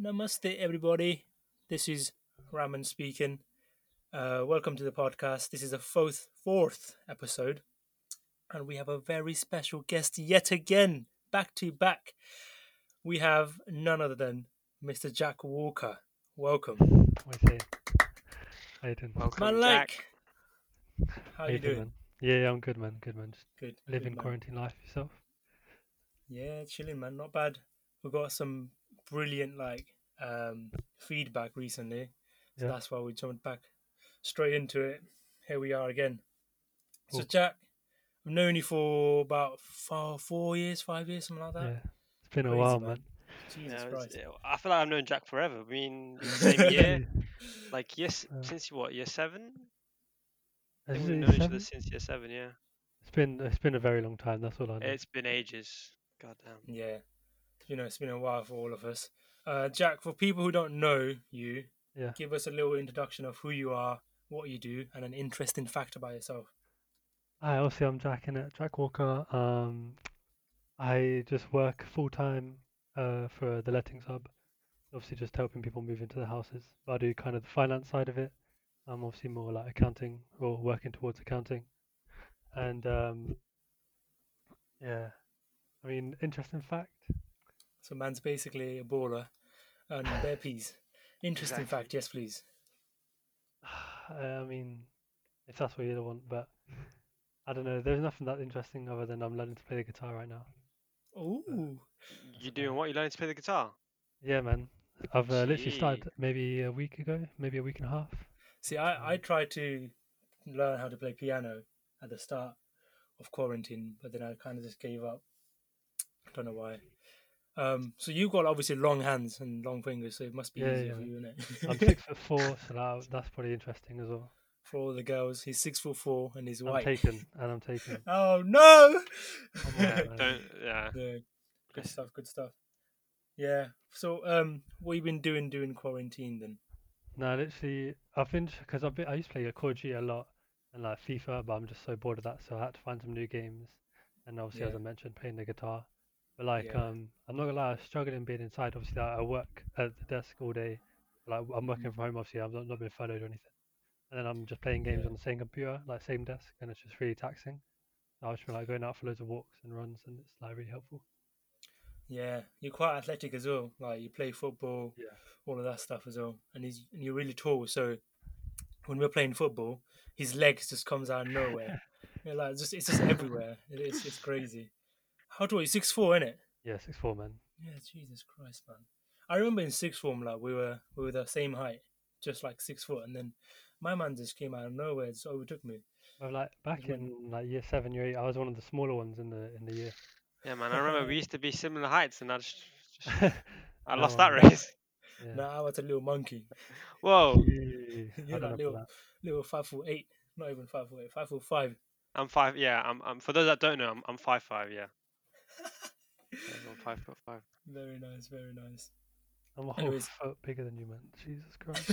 Namaste, everybody. This is Raman speaking. Uh, welcome to the podcast. This is the fourth, fourth episode, and we have a very special guest yet again, back to back. We have none other than Mr. Jack Walker. Welcome, What do you? How you doing? Welcome, man. Jack. Like, how you doing? man? Yeah, yeah, I'm good, man. Good, man. Just Good. living good, man. quarantine life yourself. Yeah, chilling, man. Not bad. We've got some brilliant like um, feedback recently, so Yeah. that's why we jumped back straight into it. Here we are again. So, Jack, I've known you for about four, four years, five years, something like that. Yeah, it's been a Crazy, while, man. man. Jesus Yeah, it's- Christ. I feel like I've known Jack forever. I mean, same year, like yes, Uh, since what year seven? I Is think it we've known each other since year seven. Yeah, It's been it's been a very long time. That's all I know. it's been ages. God damn. Yeah, you know, it's been a while for all of us. Uh, Jack, for people who don't know you, Yeah. give us a little introduction of who you are, what you do, and an interesting fact about yourself. Hi, obviously I'm Jack in it, Jack Walker. Um, I just work full time uh for the lettings hub. Obviously, just helping people move into the houses. But I do kind of the finance side of it. I'm obviously more like accounting or working towards accounting. And um, yeah, I mean, interesting fact. So, man's basically a baller and bare peas. Interesting Exactly. fact, yes, please. Uh, I mean, if that's what you want, but I don't know. There's nothing that interesting other than I'm learning to play the guitar right now. Oh, uh, you're doing what? You learning to play the guitar? Yeah, man. I've uh, literally started maybe a week ago, maybe a week and a half. see, I, I um, tried to learn how to play piano at the start of quarantine, but then I kind of just gave up. I don't know why. Um, so you've got obviously long hands and long fingers, so it must be Yeah, easier yeah, for you, isn't it? I'm six foot four, so that, that's pretty interesting as well. for all the girls, he's six foot four and he's white. I'm taken, and I'm taken. Oh no! I'm Yeah, don't. Yeah. Yeah, good stuff. Good stuff. Yeah. So, um, what you been doing during quarantine then? No, literally, I've been because I've been, I used to play Call of Duty a lot and like FIFA, but I'm just so bored of that, so I had to find some new games. And obviously, as I mentioned, playing the guitar. But like, Yeah. um, I'm not gonna lie, I struggling being inside. Obviously, I I work at the desk all day. Like, I'm working Mm. from home. Obviously, I'm not, not being furloughed or anything. And then I'm just playing games Yeah. on the same computer, like same desk, and it's just really taxing. I was like going out for loads of walks and runs, and it's like really helpful. Yeah, you're quite athletic as well. Like you play football, Yeah. all of that stuff as well. And he's and you're really tall. So when we're playing football, his legs just comes out of nowhere. You're like just it's just everywhere. It is it's crazy. How tall? are you six four, it? Yeah, six four man. Yeah, Jesus Christ, man. I remember in sixth form, like we were we were the same height, just like six foot, and then my man just came out of nowhere, just overtook me. Well, like back when- in like year seven, year eight, I was one of the smaller ones in the in the year. Yeah, man. I remember we used to be similar heights, and I just, just I No, lost that race. Yeah. Now I was a little monkey, Whoa. Gee, You're like little, about little five foot eight, not even five foot eight, five foot five. I'm five. Yeah. I'm. I'm. For those that don't know, I'm. I'm five five. Yeah. Yeah, I'm five foot five. Very nice, very nice. I'm a whole Anyways. foot bigger than you, man. Jesus Christ.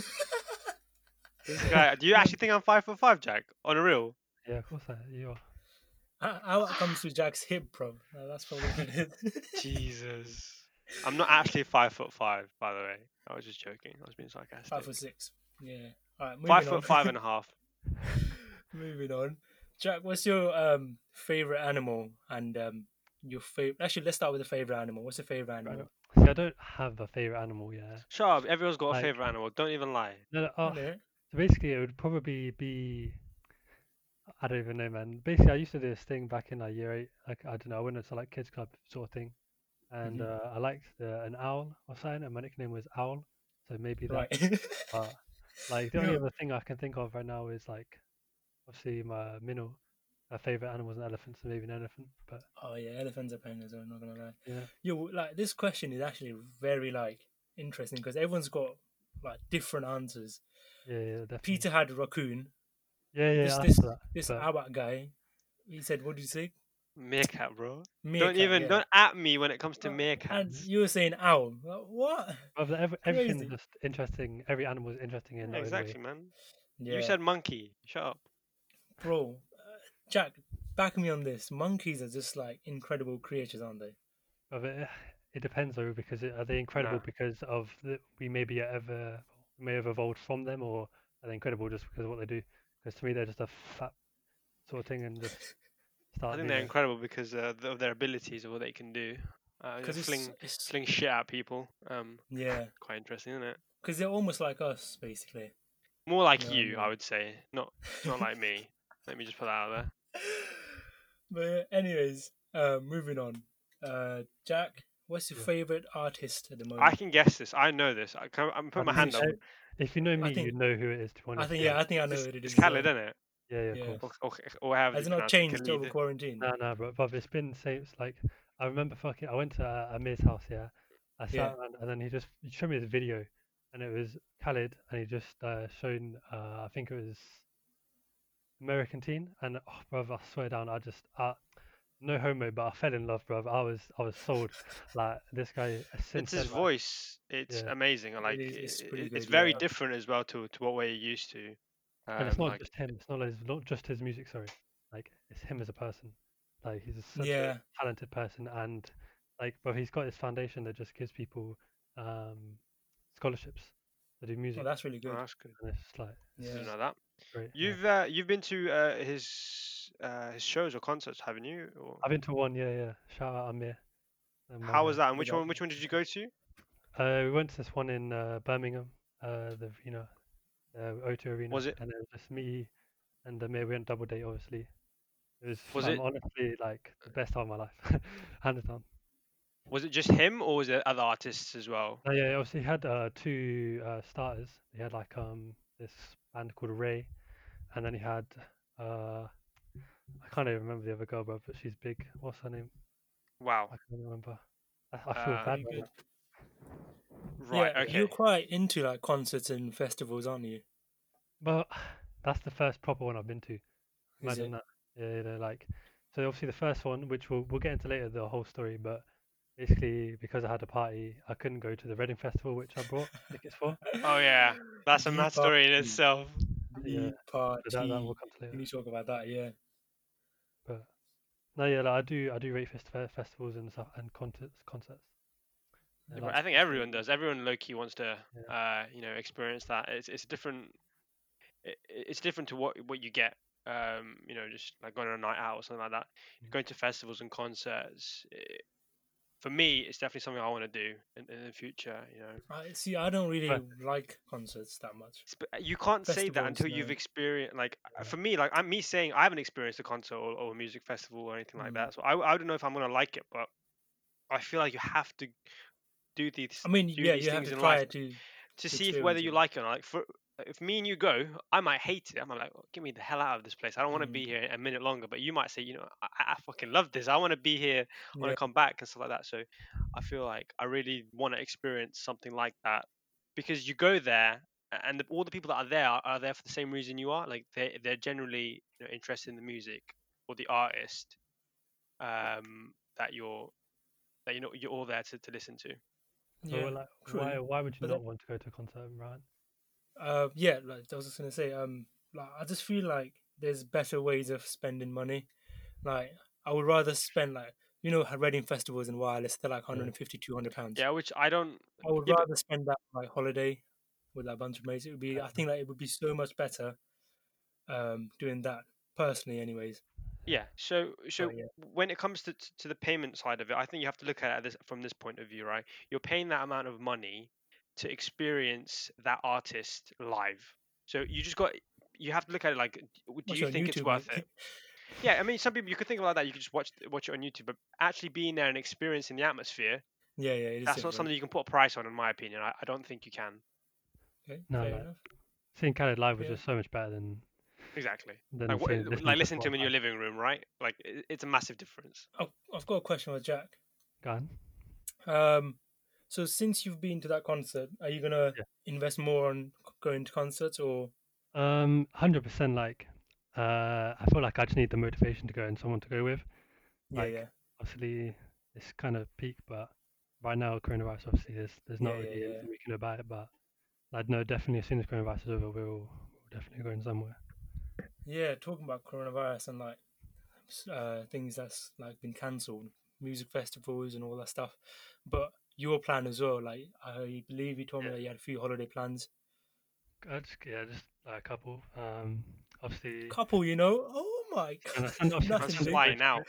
This guy. Do you actually think I'm five foot five, Jack? On a real? yeah, of course I, you are. How, how it comes to Jack's hip, bro? Uh, that's probably what it is. Jesus. I'm not actually five foot five, by the way. I was just joking. I was being sarcastic. five foot six. Yeah. All right. Moving Five on. foot five and a half. moving on. Jack, what's your um favorite animal and um your favorite? Actually, let's start with the favorite animal. What's your favorite animal? See, I don't have a favorite animal, yeah. Shut up. Everyone's got a favorite animal. Don't even lie. No, no, oh, Yeah. so basically, it would probably be. I don't even know, man. Basically, I used to do this thing back in like year eight. Like I don't know, I went into like kids club sort of thing, and Mhm. uh, I liked the, an owl or something, and my nickname was Owl. So maybe that. Right. But like the only Yeah. other thing I can think of right now is like, obviously my minnow. My favorite animal is an elephant, so maybe an elephant. But oh yeah, elephants are pain as well. I'm not gonna lie. yeah, Yo, like this question is actually very like interesting because everyone's got like different answers. yeah, yeah, definitely. Peter had a raccoon. Yeah, yeah, this I this saw that. this but- Awak guy, he said, "What do you say?" Meerkat, bro. Meerkat, don't even yeah. don't at me when it comes to Uh, And meerkats. you were saying owl. Like, what? Well, every, everything's Crazy. just interesting. Every animal is interesting in Yeah, exactly, way. man. Yeah. You said monkey. Shut up. bro, uh, Jack, back me on this. Monkeys are just like incredible creatures, aren't they? But it, it depends though because it, are they incredible No. because of the, we maybe ever may have evolved from them, or are they incredible just because of what they do? Because to me they're just a fat sort of thing and just start. I think they're incredible because uh, of their abilities of what they can do. Uh, you Because it's, fling it's shit at people. Um, yeah, quite interesting, isn't it? because they're almost like us, basically. More like You know what I you, I mean? would say. Not not like me. Let me just put that out there. but anyways, uh, moving on. Uh, Jack, what's your Yeah. favorite artist at the moment? I can guess this. I know this. I can, I'm putting my hand up. If you know me, think- you know who it is. To be I think yeah, I think I know It's, what it is. it's as well. Khalid, isn't it? yeah, yeah, yeah. of course. Or, or, or Has it not changed over Khalid. quarantine? No, no, bro, but it's been since like I remember fucking. I went to uh, Amir's house, yeah. I sat Yeah. around, and then he just he showed me this video, and it was Khalid, and he just uh, shown. Uh, I think it was American Teen, and oh, brother, I swear down, I just uh, no homo, but I fell in love, brother. I was I was sold. like this guy. Since It's his then, like, voice. It's Yeah. amazing. Like is- it's it- pretty it's good, very yeah. different as well to to what we're used to. and it's Um, not like, just him. It's not like, it's not just his music. Sorry, like it's him as a person. Like he's a, such Yeah. a talented person, and like, but he's got this foundation that just gives people um, scholarships to do music, Oh, that's really oh, good. that's good. and it's just like I Yeah. didn't know that. Great. You've uh, you've been to uh, his uh, his shows or concerts, haven't you? Or I've been to one, yeah, yeah. Shout out Amir. and how was uh, that? And which one? Which one did you go to? Uh, we went to this one in uh, Birmingham, uh, the you know, uh, O2 Arena. Was it- And it was just me and Amir. We went double date, obviously. It was, Was um, it- honestly like the best time of my life, hands down. Was it just him, or was it other artists as well? Oh yeah, obviously he had uh, two uh, starters. He had like um this band called Ray, and then he had uh I can't even remember the other girl, bro, but she's big. What's her name? Wow. I can't remember. I, I feel Uh, bad. Pretty about good. Right. yeah, okay. you're quite into like concerts and festivals, aren't you? But that's the first proper one I've been to. Imagine that. Yeah, you know, like so obviously the first one, which we'll we'll get into later the whole story, but basically because I had a party, I couldn't go to the Reading Festival, which I brought tickets for. Oh yeah, that's a The mad story in itself. The Yeah, party. That, that will come to we later. need to talk about that. Yeah. But no, yeah, like, I do I do rate fest- festivals and stuff and concerts concerts. Yeah, Yeah, like- I think everyone does. Everyone low key wants to, Yeah. uh, you know, experience that. It's it's different. It, it's different to what what you get. Um, you know, just like going on a night out or something like that. Mm. Going to festivals and concerts. It, for me, it's definitely something I want to do in, in the future. You know, I see. I don't really But- like concerts that much. You can't say that Festivals, until you've experienced. Like uh, Yeah. for me, like I'm me saying I haven't experienced a concert or, or a music festival or anything like Mm. that. So I I don't know if I'm gonna like it, but I feel like you have to do these I mean, yeah, you have to try life to. to to see if whether you like it or not. Like for if me and you go, I might hate it. I'm like, "Oh, get me the hell out of this place. I don't want to Mm. be here a minute longer. But you might say, you know, I, I fucking love this. I want to be here. I want to Yeah. come back and stuff like that. So I feel like I really want to experience something like that because you go there and the, all the people that are there are, are there for the same reason you are. Like they they're generally you know, interested in the music or the artist um, that you're that you know you're all there to, to listen to. So Yeah. like, why why would you but not then- want to go to a concert, right? Uh, yeah, like I was just gonna say, um, like I just feel like there's better ways of spending money. Like I would rather spend like you know Reading festivals and wireless, they're like 150, 200 pounds. Yeah, which I don't. I would yeah, but- rather spend that like holiday with that bunch of mates. It would be, I think that it would be so much better, um, doing that personally, anyways. Yeah. So so yeah. when it comes to to the payment side of it, I think you have to look at it this from this point of view, right? You're paying that amount of money to experience that artist live. So you just got you have to look at it like, do Watch you it on think it's worth mate. it? Yeah, I mean, some people you could think about that. You could just watch watch it on YouTube, but actually being there and experiencing the atmosphere, yeah, yeah. It is that's not something you can put a price on, in my opinion. I, I don't think you can. Okay, No, like- Seeing Khalid live was Yeah. just so much better than Exactly. than Like, what, seeing, listening like to listening to him in your living room, right? Like it, it's a massive difference. I've, I've got a question with Jack. Go on. Um, so since you've been to that concert, are you gonna Yeah. invest more on going to concerts or? Um, hundred percent. Like, uh, I feel like I just need the motivation to go and someone to go with. Yeah, Like, yeah, Obviously, it's kind of peak, but right now coronavirus. Obviously, there's there's not Yeah, yeah, really yeah. anything we can do about it. But I'd know definitely as soon as coronavirus is over, we'll, we'll definitely going somewhere. yeah. Talking about coronavirus and like uh, things that's like been cancelled. music festivals and all that stuff. But your plan as well, like I believe you told me that you had a few holiday plans. I just, yeah, just like a couple. Um, obviously, Couple, you know. Oh my god. a stand- obviously Nothing That's why now.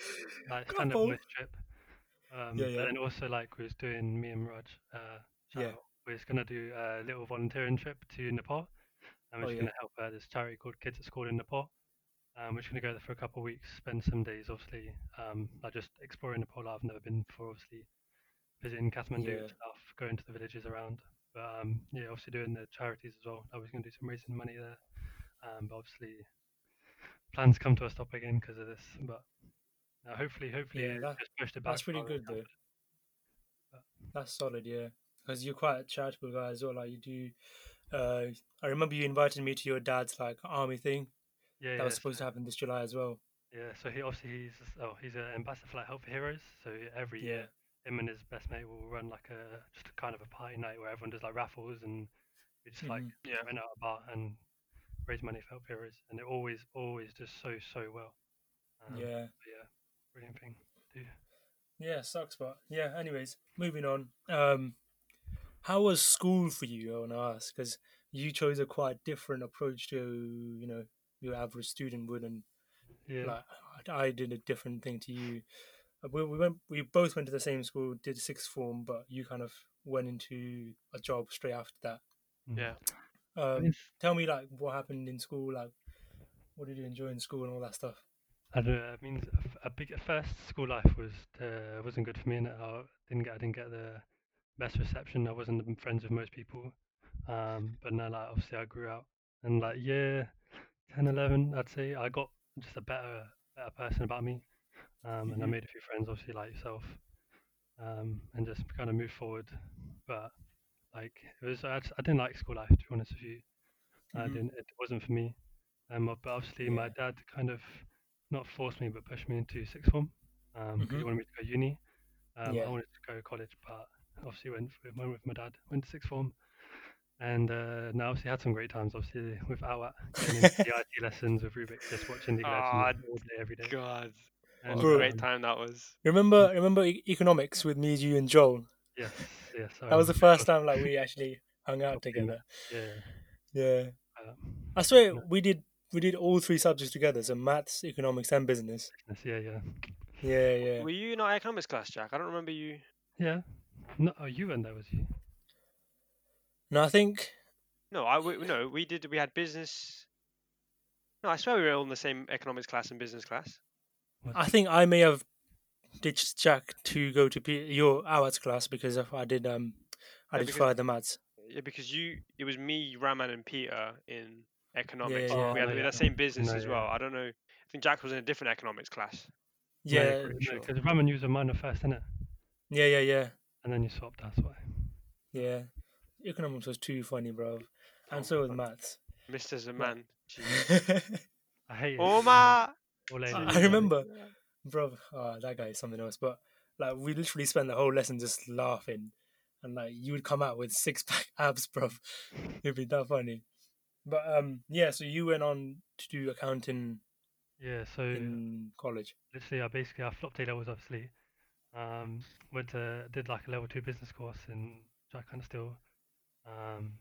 Like stand up trip. Um, Yeah, yeah. But then also like we was doing me and Raj. Uh, Yeah. out, we was gonna do a little volunteering trip to Nepal, and we're Oh, just yeah. gonna help uh, this charity called Kids at School in Nepal. Um, we're just gonna go there for a couple of weeks, spend some days, obviously, um, like just exploring Nepal. I've never been before, obviously, visiting Kathmandu Yeah. and stuff, going to the villages around. But um, yeah, obviously doing the charities as well. I was gonna do some raising money there, um, but obviously plans come to a stop again because of this. But uh, hopefully, hopefully, Yeah, that- pushed it back. that's pretty good, though. That's solid, yeah. Because you're quite a charitable guy as well. Like you do. Uh, I remember you invited me to your dad's like army thing Yeah, that yeah, was supposed so, to happen this July as well. yeah. So he obviously he's oh he's an ambassador for like Help for Heroes. So every Yeah. year, him and his best mate will run like a just a kind of a party night where everyone does like raffles and we just like Mhm. Yeah. rent out a bar and raise money for Help for Heroes, and it always always does so so well. Um, yeah. yeah, brilliant thing. to do. Yeah, sucks, but yeah. Anyways, moving on. Um, how was school for you? I want to ask because you chose a quite different approach to you know your average student would, and Yeah, like I I did a different thing to you. We, we went, we both went to the same school, did sixth form, but you kind of went into a job straight after that. mm. Yeah. Um, tell me like what happened in school, like what did you enjoy in school and all that stuff. I don't know. I mean, a f- a big at first school life was uh, wasn't good for me, and I didn't get I didn't get the best reception. I wasn't friends with most people. Um, but now, like obviously, I grew out, and like year 10, 11, I'd say I got just a better better person about me, um, and I Mhm. made a few friends, obviously like yourself, um, and just kind of moved forward. But like it was, I, just, I didn't like school life to be honest with you. I Mhm. didn't. It wasn't for me. Um, but obviously, my dad kind of not forced me, but pushed me into sixth form because he Mhm. wanted me to go uni. Um, Yeah. I wanted to go to college, but obviously went with, went with my dad. Went to sixth form, and uh, now obviously had some great times. Obviously with our getting into the IT lessons with Rubik, just watching the Ah, lessons all day, every day. God, And, what Bro. a great time that was. Remember, remember e- economics with me, you, and Joel. Yes, yes. That was the first time like we actually hung out together. Yeah. Yeah, Uh, I swear No. we did we did all three subjects together: so maths, economics, and business. business, yeah, yeah, Yeah, yeah. Were you in our economics class, Jack? I don't remember you. yeah. No, oh, you went there, was you? No, I think No, I w- no. We did. We had business. No, I swear we were all in the same economics class and business class. Was I think I may have ditched Jack to go to P- your hours class because of- I did um I Yeah, did because- further maths. Yeah, because you, it was me, Raman, and Peter in economics. yeah, we yeah. had, Oh, we had yeah. that same business No, as yeah. well. I don't know. I think Jack was in a different economics class. Yeah, sure. because Raman used a minor first, innit? Mm-hmm. yeah, yeah, yeah, And then you swapped. That's why. yeah. Economics was too funny, bro, Oh and so my was maths. Mr. Right. Zaman. I hate it. Oma. All A I- I remember, bro. Oh, that guy is something else. But like, we literally spent the whole lesson just laughing, and like, you would come out with six pack abs, bro. It'd be that funny. But um, yeah. So you went on to do accounting Yeah, so in college. literally, I basically I flopped A levels, obviously. Um, went to did like a level two business course in Jack kind of still. Um,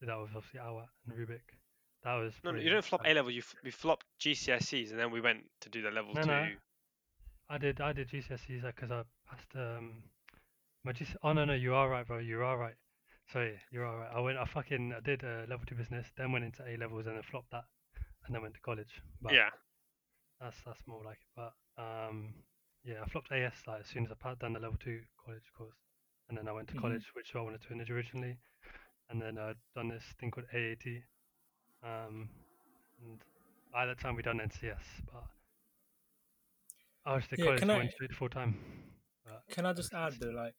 did that was obviously our and Rubik. That was No, no, you don't flop Uh, A level. You f- we flopped GCSEs, and then we went to do the level No, two. no. I did I did GCSEs because I passed um my GC oh no no you are right bro you are right sorry you're all right I went I fucking I did a level two business then went into A levels and then flopped that and then went to college but Yeah. that's that's more like it but um yeah I flopped AS like as soon as I done the level two college course and then I went to Mhm. college which I wanted to originally and then I done this thing called AAT um and by that time we done NCS but I was the Yeah, college can I I- went straight full time but Can I just add though, like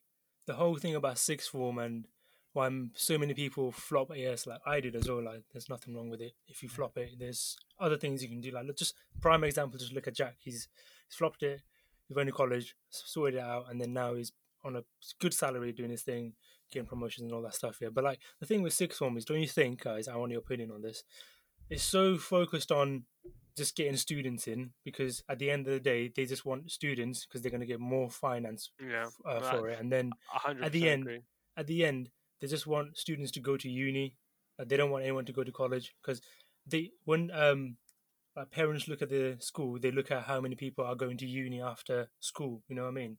the whole thing about sixth form and why so many people flop AS, like I did as well. Like, there's nothing wrong with it. If you flop it, there's other things you can do. Like, just prime example, just look at Jack. He's he's flopped it. He went to college, sorted it out, and then now he's on a good salary doing his thing, getting promotions and all that stuff. Yeah, but like the thing with sixth form is, don't you think, guys? I want your opinion on this. It's so focused on just getting students in because at the end of the day they just want students because they're going to get more finance Yeah, uh, for it and then At the end, agree. at the end they just want students to go to uni uh, they don't want anyone to go to college because they when um like parents look at the school they look at how many people are going to uni after school you know what i mean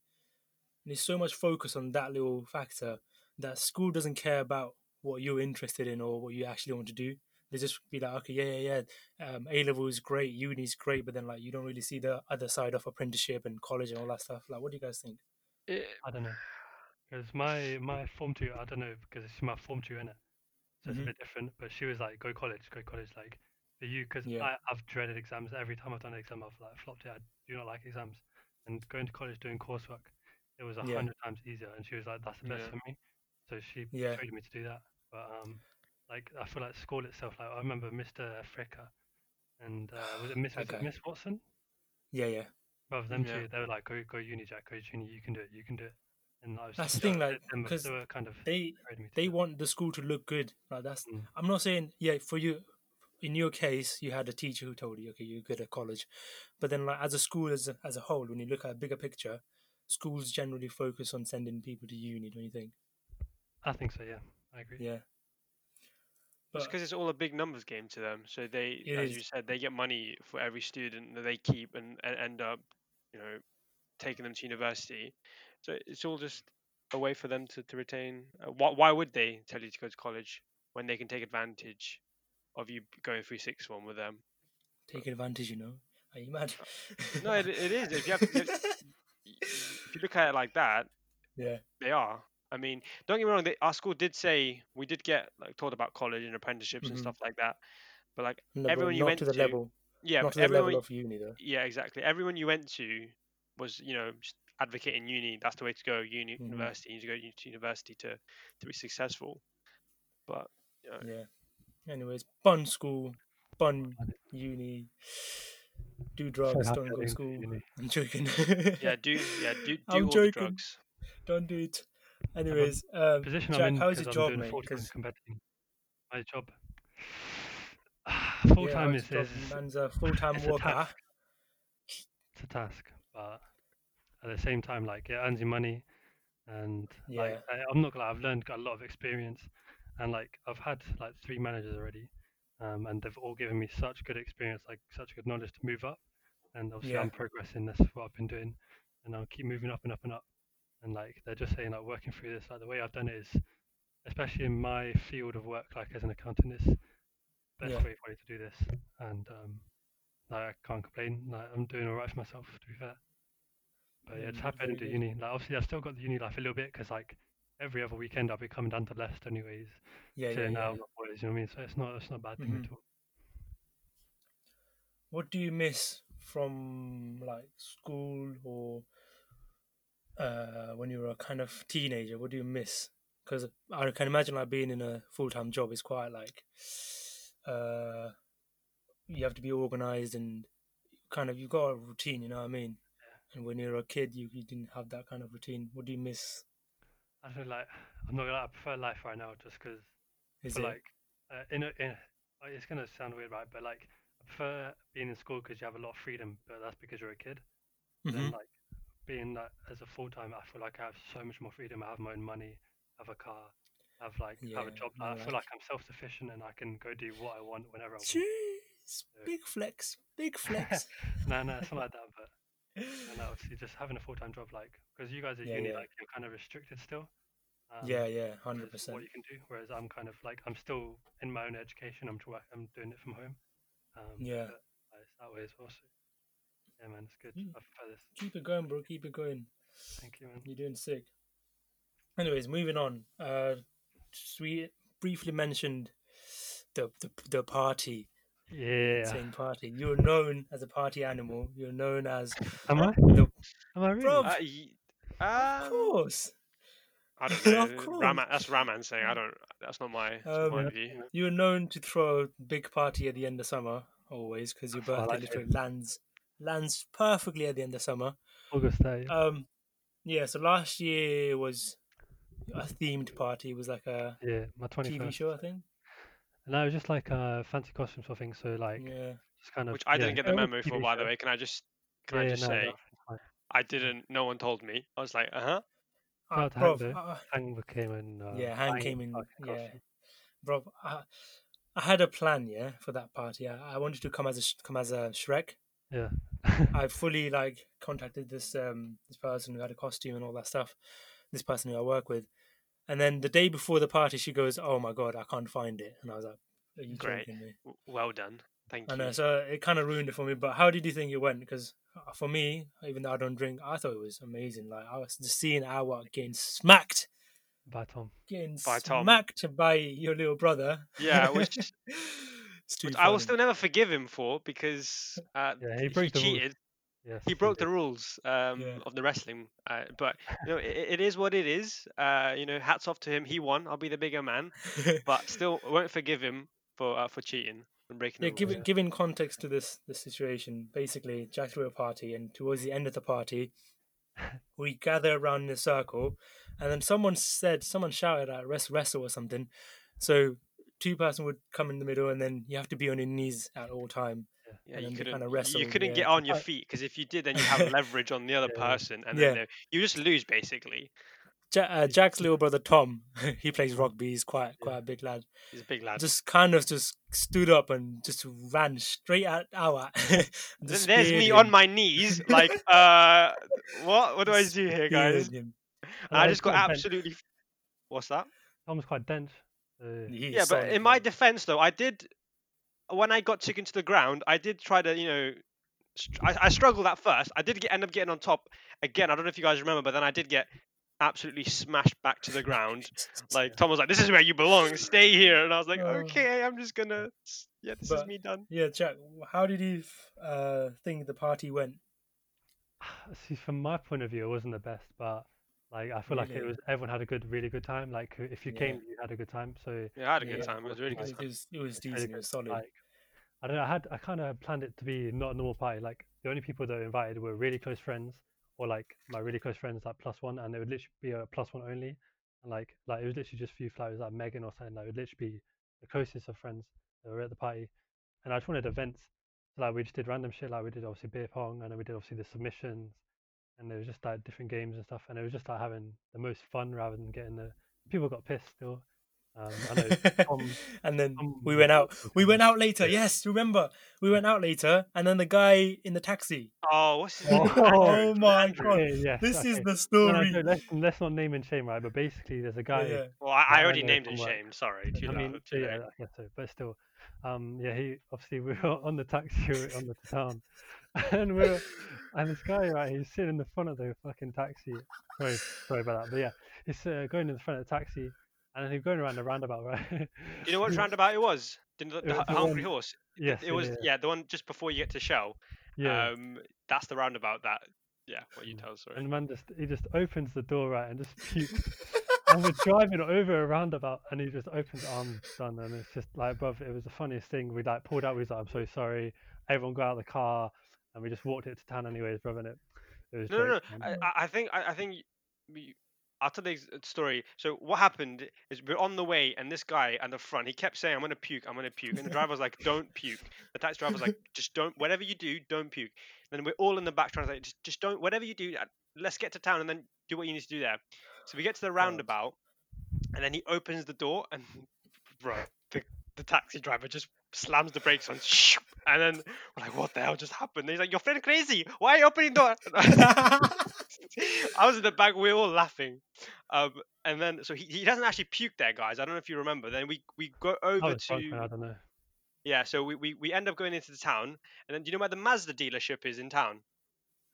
and there's so much focus on that little factor that school doesn't care about what you're interested in or what you actually want to do they just be like okay yeah yeah yeah um, a level is great uni is great but then like you don't really see the other side of apprenticeship and college and all that stuff like what do you guys think It- I don't know. Because my my form two, I don't know because it's my form two in it, so it's Mhm. a bit different. But she was like, "Go college, go college." Like for you, because Yeah. I've dreaded exams. Every time I've done an exam, I've like flopped it. I do not like exams. And going to college doing coursework, it was a Yeah. hundred times easier. And she was like, "That's the best Yeah. for me." So she Yeah. persuaded me to do that. But um, like I feel like school itself. Like I remember Mr. Fricker, and uh, was it Miss Okay. Miss Watson? yeah yeah Both of them Yeah. two, they were like, "Go go uni, Jack. Go uni. You can do it. You can do it." And I was That's the thing, they- like, 'cause they were kind of they me they do it. want the school to look good. Like that's. Mm. I'm not saying yeah for you. In your case, you had a teacher who told you, okay, you're good at college, but then like as a school as a, as a whole, when you look at a bigger picture, schools generally focus on sending people to uni. Don't you think? I think so. Yeah, I agree. Yeah. It's because it's all a big numbers game to them. So they, as is. you said, they get money for every student that they keep and, and end up, you know, taking them to university. So it's all just a way for them to, to retain. Uh, why, why would they tell you to go to college when they can take advantage of you going through sixth form with them? take advantage, you know. Are you mad? No, it, it is. If you have, if you look at it like that, yeah. they are. I mean, don't get me wrong. They, our school did say we did get like taught about college and apprenticeships Mhm. and stuff like that. But like, No, but Everyone you went to the to- level, yeah, not but to the level everyone, of uni though. yeah, exactly. Everyone you went to was, you know, just advocating uni. That's the way to go. Uni, Mhm. university. You need to go uni- to university to to be successful. But you know, Yeah. Anyways, bun school, bun uni, do drugs, happy don't go to school. uni. I'm joking. yeah, do yeah do do I'm all the joking. drugs. don't do it. Anyways, um, Position Jack, I'm in how is because your job, mate? full time 'Cause- combating. My job. full yeah, time how's is, is man's a full-time it's a worker. task. it's a task, but at the same time, like it earns you money, and like Yeah. I, I'm not gonna. I've learned got a lot of experience, and like I've had like three managers already, um, and they've all given me such good experience, like such good knowledge to move up, and obviously Yeah. I'm progressing. That's what I've been doing, and I'll keep moving up and up and up, and like they're just saying like working through this, like the way I've done it is, especially in my field of work, like as an accountant, is best Yeah. way for you to do this, and um, like, I can't complain. Like I'm doing all right for myself, to be fair. But yeah, Yeah, just happy I didn't do uni. Like obviously, I've still got the uni life a little bit because like every other weekend I'll be coming down to Leicester anyways, Yeah, yeah, yeah. with boys. You know what I mean? So it's not it's not a bad thing Mhm. at all. What do you miss from like school or uh, when you were a kind of teenager? What do you miss? Because I can imagine like being in a full-time job is quite like uh, you have to be organized and kind of you've got a routine. You know what I mean? And when you're a kid, you, you didn't have that kind of routine. What do you miss? I feel like I'm not gonna. I prefer life right now just because Is it like uh, in a, in a, it's gonna sound weird, right? But like I prefer being in school because you have a lot of freedom, but that's because you're a kid. And then like being that as a full time, I feel like I have so much more freedom. I have my own money, I have a car, I have like i have a job. I feel like- I'm self sufficient and I can go do what I want whenever I want. Jeez, big flex, big flex. no, no, it's not like that. But and obviously just having a full time job, like because you guys at Yeah, uni, yeah. like you're kind of restricted still. Um, yeah, yeah, hundred percent. What you can do, whereas I'm kind of like I'm still in my own education. I'm trying. I'm doing it from home. Um, Yeah. uh, it's that way as well. So, yeah, man, it's good. Mm. I prefer this. Keep it going, bro. Keep it going. Thank you, man. You're doing sick. Anyways, moving on. Uh, we briefly mentioned the the, the party, Yeah. same party. You're known as a party animal. You're known as Am I? the. Am I really? Bro, Uh, ye- Of um, course, I don't Of know. course. Raman, that's Raman saying. I don't. That's not my, that's Um, my view. you're known to throw a big party at the end of summer always because your That's what I birthday like literally lands lands perfectly at the end of summer. August day. Um, yeah. So last year was a themed party. It was like a yeah, my 21st. TV show, I think. No, it was just like uh, fancy costumes, I think. So like Yeah. Just kind of, which I didn't get the it memo for, by the way. Can I just can Yeah, I just no, say no. I didn't? No one told me. I was like, uh huh. Uh, Shout out bro, Hank, uh, Hang came in. Uh, yeah, Han came in. Yeah, bro, I, I had a plan. Yeah, for that party. I, I wanted to come as a come as a Shrek. Yeah. I fully like contacted this um this person who had a costume and all that stuff. This person who I work with, and then the day before the party, she goes, "Oh my god, I can't find it," and I was like, "Are you Great. joking me?" Well done. Thank I you. know, so it kind of ruined it for me. But how did you think it went? Because for me, even though I don't drink, I thought it was amazing. Like I was just seeing Awa getting smacked, By Tom. getting By Tom. smacked by your little brother. Yeah, which- It's too Which I will still never forgive him for because uh, Yeah, he he, broke the rules. cheated. Yes. He broke the rules um, Yeah. of the wrestling. Uh, but you know, it, it is what it is. Uh, you know, hats off to him. He won. I'll be the bigger man. But still, won't forgive him for uh, for cheating and breaking yeah, the give, rules. it- giving context to this this situation, basically, Jack threw a party, and towards the end of the party, we gather around in a circle, and then someone said, someone shouted at rest wrestle or something. So two person would come in the middle, and then you have to be on your knees at all time. Yeah, you couldn't. kinda you- wrestle, you couldn't yeah. get on your feet because if you did, then you have leverage on the other Yeah, yeah. person, and Yeah. then you just lose basically. Ja- uh, Jack's little brother Tom, he plays rugby. He's quite quite a big lad. He's a big lad. Just kind of just stood up and just ran straight at our. Then there's me on my knees, like, uh, what? What do I do here, guys? I just got quite dense. absolutely. What's that? Tom's quite dense. So, He's yeah, but in my defense, though, I did when I got taken to the ground. I did try to, you know, str- I, I struggled at first. I did get, end up getting on top again. I don't know if you guys remember, but then I did get absolutely smashed back to the ground. Like Tom was like, "This is where you belong. Stay here," and I was like, Oh. "Okay, I'm just gonna. Yeah, this is me done." Yeah, Jack. How did you uh, think the party went? see, from my point of view, it wasn't the best, but like I feel like it was everyone had a good, really good time. Like if you Yeah. came, you had a good time. So Yeah, I had a Yeah, good time. It was a really good It time. was, it was Really decent. It was solid. like I don't know. I had I kind of planned it to be not a normal party. Like the only people that were invited were really close friends, or like my really close friends, like plus one, and it would literally be a plus one only. And like like it was literally just a few flowers, like Megan or something. Like it would literally be the closest of friends that were at the party. And I just wanted events. So like we just did random shit. Like we did obviously beer pong, and then we did obviously the submissions, and there was just like different games and stuff. And it was just like having the most fun rather than getting the people got pissed still. Um, I know Tom, and then Tom we went out. We went out later. Yes, remember? We went out later, and then the guy in the taxi. Oh, what's his Oh, name? Oh my Andrew. God. Okay, yes, This is the story. no, no, let's, let's not name and shame, right? But basically, there's a guy. yeah, Well, I, I I already named from and shamed. Sorry, too I loud, mean, too yeah, late. I guess so. But still, um, yeah, he obviously we were on the taxi we were on the town, and we were, and this guy, right, he's sitting in the front of the fucking taxi. Sorry, sorry about that, but yeah, he's uh, going in the front of the taxi, and then he's going around the roundabout, right? Do you know what roundabout it was? Didn't the, the, was the Hungry one- Horse? yes, it was yeah, yeah, the one just before you get to Shell. yeah. Um, that's the roundabout that. Yeah, what you Mm. tell. Sorry. And the man just he just opens the door right and just pukes. and we're driving over a roundabout and he just opens arms done and it's just like bruv, it was the funniest thing. We like pulled out, we was like, I'm so sorry. Everyone got out of the car and we just walked it to town anyways, bruv, and it it was No, no, no. I, I- think I, I think we, I'll tell the story. So what happened is we're on the way, and this guy at the front, he kept saying, "I'm gonna puke, I'm gonna puke," and the driver was like, "Don't puke." The taxi driver was like, "Just don't. Whatever you do, don't puke." then we're all in the back trying to say, "Just, just don't. Whatever you do, uh, let's get to town, and then do what you need to do there." So we get to the roundabout, and then he opens the door, and bro, the, the taxi driver just slams the brakes on, and then we're like, "What the hell just happened?" And he's like, your friend crazy. Why are you opening the door?" I was in the back. We were all laughing, um, and then so he, he doesn't actually puke there, guys. I don't know if you remember. Then we we go over drunk, man, I to don't know. yeah. So we, we we end up going into the town, and then do you know where the Mazda dealership is in town?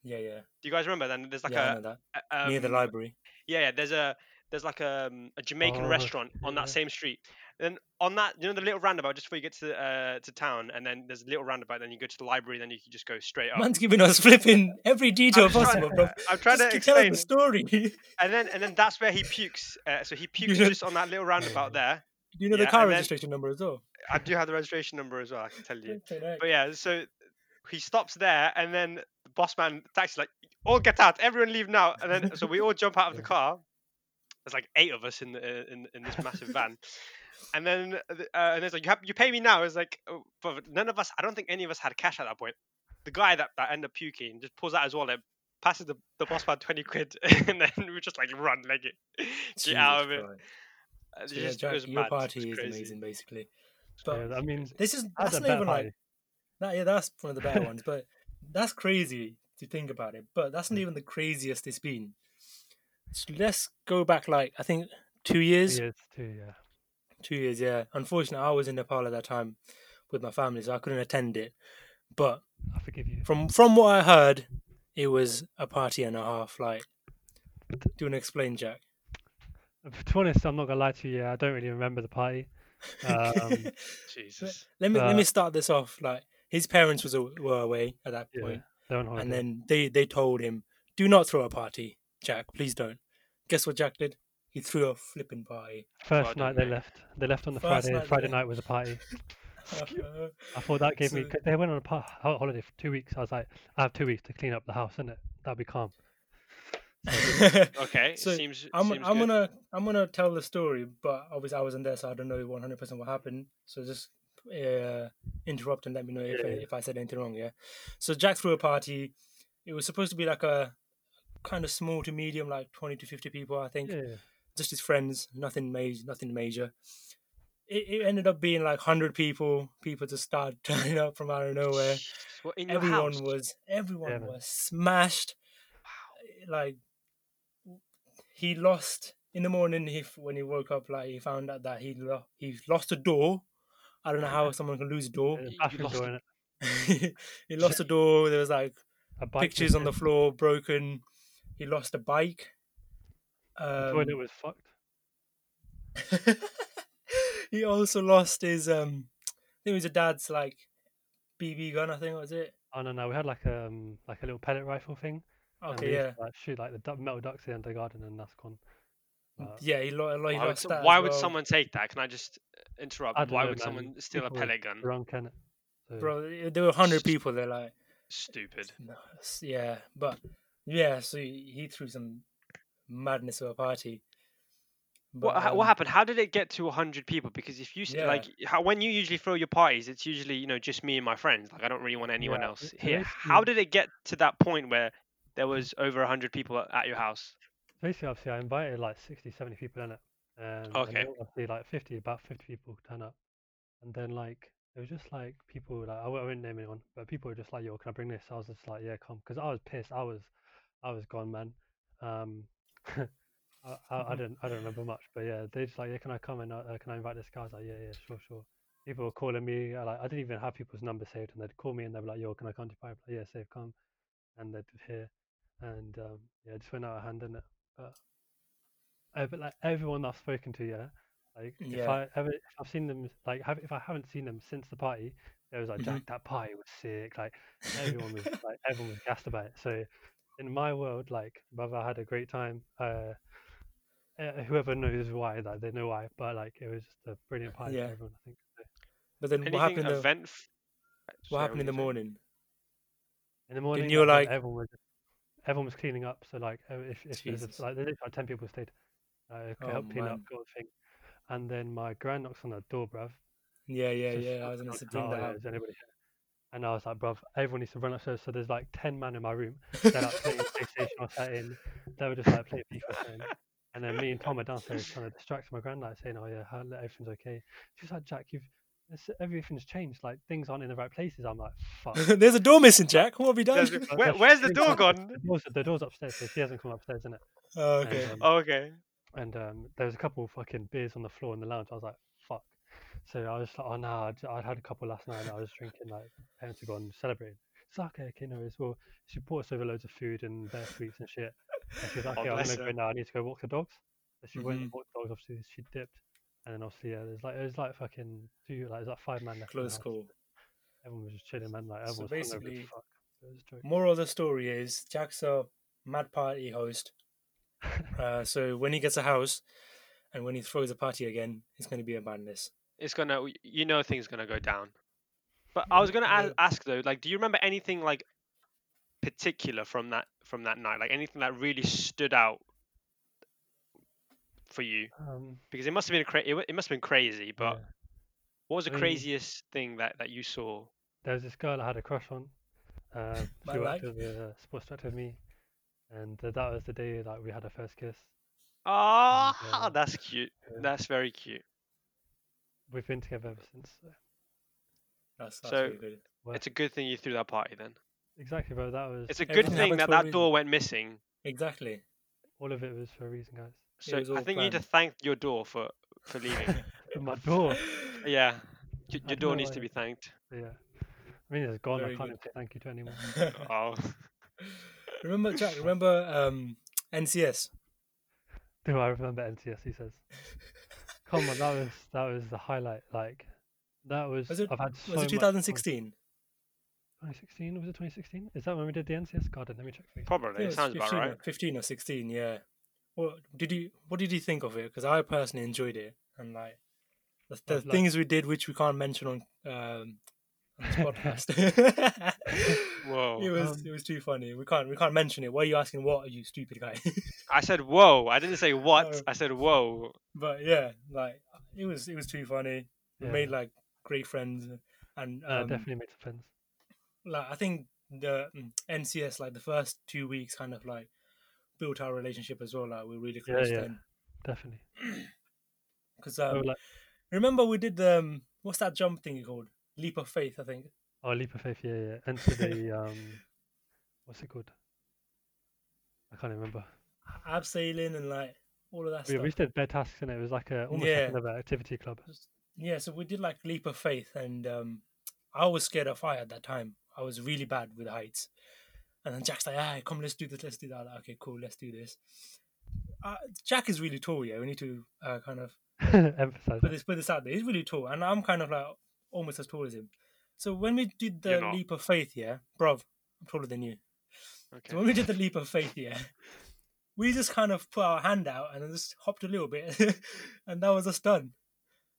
yeah, yeah. Do you guys remember? Then there's like yeah, a, a- Near the um, library. Yeah, yeah. There's a there's like a, um, a Jamaican Oh, restaurant on yeah. that same street. Then on that, you know, the little roundabout just before you get to uh, to town, and then there's a little roundabout. Then you go to the library, then you can just go straight up. Man's giving us flipping every detail possible, bro. I'm trying Just to explain. the story. And then and then that's where he pukes. Uh, so he pukes know- just on that little roundabout there. Do you know Yeah, the car registration number as well? I do have the registration number as well. I can tell you. But yeah, so he stops there, and then the boss man taxi like, all get out, everyone leave now. And then so we all jump out of the car. There's like eight of us in the in in this massive van, And then uh, uh, and it's like you have you pay me now. It's like, oh, but none of us. I don't think any of us had cash at that point. The guy that, that ended up puking just pulls out his wallet, passes the, the boss man twenty quid, and then we just like run leg it, get out of it. Uh, So yeah, just Jack, your mad. party is amazing, basically. Yeah, But I mean, this is that's a not even party. like that. Yeah, that's one of the better ones. But that's crazy to think about it. But that's Hmm. not even the craziest it's been. So let's go back like I think two Two years. years too. Yeah. Two years, yeah. Unfortunately, I was in Nepal at that time with my family, so I couldn't attend it. But I forgive you. from from what I heard, it was a party and a half. Like, do you want to explain, Jack? To be honest, I'm not gonna lie to you. Yeah, I don't really remember the party. Um, Jesus. let me let me start this off. Like, his parents was were away at that yeah, point, they're on holiday. and then they they told him, "Do not throw a party, Jack. Please don't." Guess what Jack did? He threw a flipping party. First Well night they mate. left. They left on the First Friday. night Friday night was a party. I thought that gave me. So- 'cause They went on a pa- holiday for two weeks. I was like, I have two weeks to clean up the house, innit? That'll be calm. Okay, So, seems I'm seems I'm gonna I'm gonna tell the story, but obviously I wasn't there, so I don't know 100 percent what happened. So just uh, interrupt and let me know if I, Yeah. if I said anything wrong. Yeah. So Jack threw a party. It was supposed to be like a kind of small to medium, like 20 to 50 people, I think. Yeah. Just his friends, nothing major, nothing major. It, it ended up being like 100 people. People just started turning up from out of nowhere. Jesus, What in Everyone house? was everyone Yeah, was smashed. Like he lost in the morning. He when he woke up, like he found out that he lo- he lost a door. I don't know how someone can lose a door. yeah, you lost door, he lost a door. There was like A pictures on the floor, broken. He lost a bike. The Um, toilet was fucked. he also lost his um. I think it was a dad's like BB gun. I think was it. Oh no, no, we had like um like a little pellet rifle thing. and we Okay, used yeah, to, like shoot like the metal ducks in the garden, and that's gone. But yeah. He, lo- he Why would, lost so- as why would well. someone take that? Can I just uh, interrupt? I Why know, would man. someone steal a People were pellet gun? drunk, innit? So, bro? There were hundred people. They're like, Stupid. yeah, but yeah. So he, he threw some madness of a party. What, But, what um, happened? How did it get to 100 people? Because if you Yeah. like how, when you usually throw your parties, it's usually you know just me and my friends. Like I don't really want anyone Yeah, else here. How did it get to that point where there was over 100 people at- at your house? basically, obviously, I invited like 60, 70 people in it. Um, and then Okay. obviously, like 50, about 50 people turn up. And then, like, it was just like people, like, I won't I won't name anyone, but people were just like, yo, can I bring this? I was just like, yeah, come. Because I was pissed. I was, I was gone, man. Um, I, I, I don't, I don't remember much, but yeah, they just like, yeah, can I come and uh, uh, can I invite this guy? I was like, yeah, yeah, sure, sure. People were calling me. I, like, I didn't even have people's numbers saved, and they'd call me and they'd be like, yo, can I come to your party? Like, yeah, save, come. And they'd hear, and um, yeah, it just went out of hand, didn't it? But, uh, but like everyone I've spoken to, yeah, like if I ever, if I've seen them, like, have, if I haven't seen them since the party, it was like. Jack, that party was sick. Like, everyone was like, everyone was gassed about it. So, in my world, like, brother, had a great time. Uh, uh, whoever knows why, like, they know why. But like, it was just a brilliant party Yeah. for everyone. I think. So, But then Anything what happened? In the, event? what Sorry, happened in the morning? in the morning, you, like, like- everyone was, everyone was cleaning up. So like, uh, if if there's a, like, there's like ten people stayed, uh, Oh, help clean up man. sort of thing. And then my grand knocks on the door, bruv. Yeah, yeah, just yeah. I was fucking gonna knocked say oh, that yeah, is anybody here? And I was like, bruv, everyone needs to run upstairs. So there's like 10 man in my room. They're like playing PlayStation or sat in. They were just like playing FIFA or. And then me and Tom are downstairs trying to distract my grand, like saying, oh yeah, everything's okay. She's like, Jack, you've everything's changed. Like things aren't in the right places. I'm like, fuck. There's a door missing, Jack. What have you done? There's- Where, where's the door gone? The door's, the door's upstairs, so she hasn't come upstairs, innit? oh, okay. And, um, Oh, okay. and um, there was a couple of fucking beers on the floor in the lounge. I was like, fuck. So I was like, oh no, I, j- I had a couple last night and I was drinking like parents to go and celebrate. It's like, okay, okay, no worries. Well, she brought us over loads of food and bear sweets and shit. And she was like, Oh, okay, I'm gonna go now. I need to go walk the dogs. So she went Mhm. and walked the dogs. Obviously, she dipped. And then obviously, yeah, there's like it was like fucking two, like there's like five man left. Close call. Everyone was just chilling, man. Like So everyone was hungover basically- fuck. Was. Moral of the story is Jack's a mad party host. Uh, so when he gets a house and when he throws a party again, it's going to be a madness. It's gonna, you know, things gonna go down. But I was gonna a- Yeah. ask though, like, do you remember anything like particular from that from that night? Like anything that really stood out for you? Um, Because it must have been a cra- it, it must have been crazy. But yeah. what was the I mean- craziest thing that, that you saw? there was this girl I had a crush on. Uh, she worked with uh, sports director with me, and uh, that was the day that we had our first kiss. Ah, uh, that's cute. That's very cute. We've been together ever since. So. That's, that's So- really good. It's a good thing you threw that party then. Exactly, bro. That was It's a good Everything thing that that door went missing. Exactly. all of it was for a reason, guys. So I all think you need to planned. thank your door for for leaving. My door. yeah, your, your door needs why- to be thanked. Yeah. I mean, it's gone. Very I can't even say thank you to anyone. Oh, remember, Jack? Remember um, NCS? Do I remember NCS? He says. Come on, that was that was the highlight. Like, that was. Was it- I've had so Was it 2016? 2016 was it 2016? Is that when we did the NCS? God, let me check for you. probably. Yeah, It sounds 15, about or- right. 15 or 16, yeah. What did you What did you think of it? Because I personally enjoyed it, and like the, the like- things we did, which we can't mention on um, on this podcast. Whoa. it was Um, it was too funny. We can't we can't mention it. Why are you asking? What are you stupid guy? I said whoa. I didn't say what. Oh. I said whoa. but yeah, like it was it was too funny. We made like great friends, and Uh, um, definitely made some friends. like I think the mm, NCS like the first two weeks kind of like built our relationship as well. Like we are really close yeah. then. Definitely. Because Oh, um, like, remember we did the um, what's that jump thing called? Leap of faith, I think. Oh, leap of faith. Yeah, yeah. Enter the um, what's it called? I can't remember. Abseiling and like all of that We, stuff. we just did bare tasks and it. It was like a almost Yeah. like another activity club. Yeah, so we did like leap of faith, and um, I was scared of fire at that time. I was really bad with heights, and then Jack's like, "Ah, come, let's do this, let's do that." Like, okay, cool, let's do this. Uh, Jack is really tall. Yeah, we need to uh, kind of Emphasize put this put this out there. He's really tall, and I'm kind of like almost as tall as him. So when we did the leap of faith, yeah, bruv, I'm taller than you. Okay. So when we did the leap of faith, yeah, we just kind of put our hand out and then just hopped a little bit, and that was us done.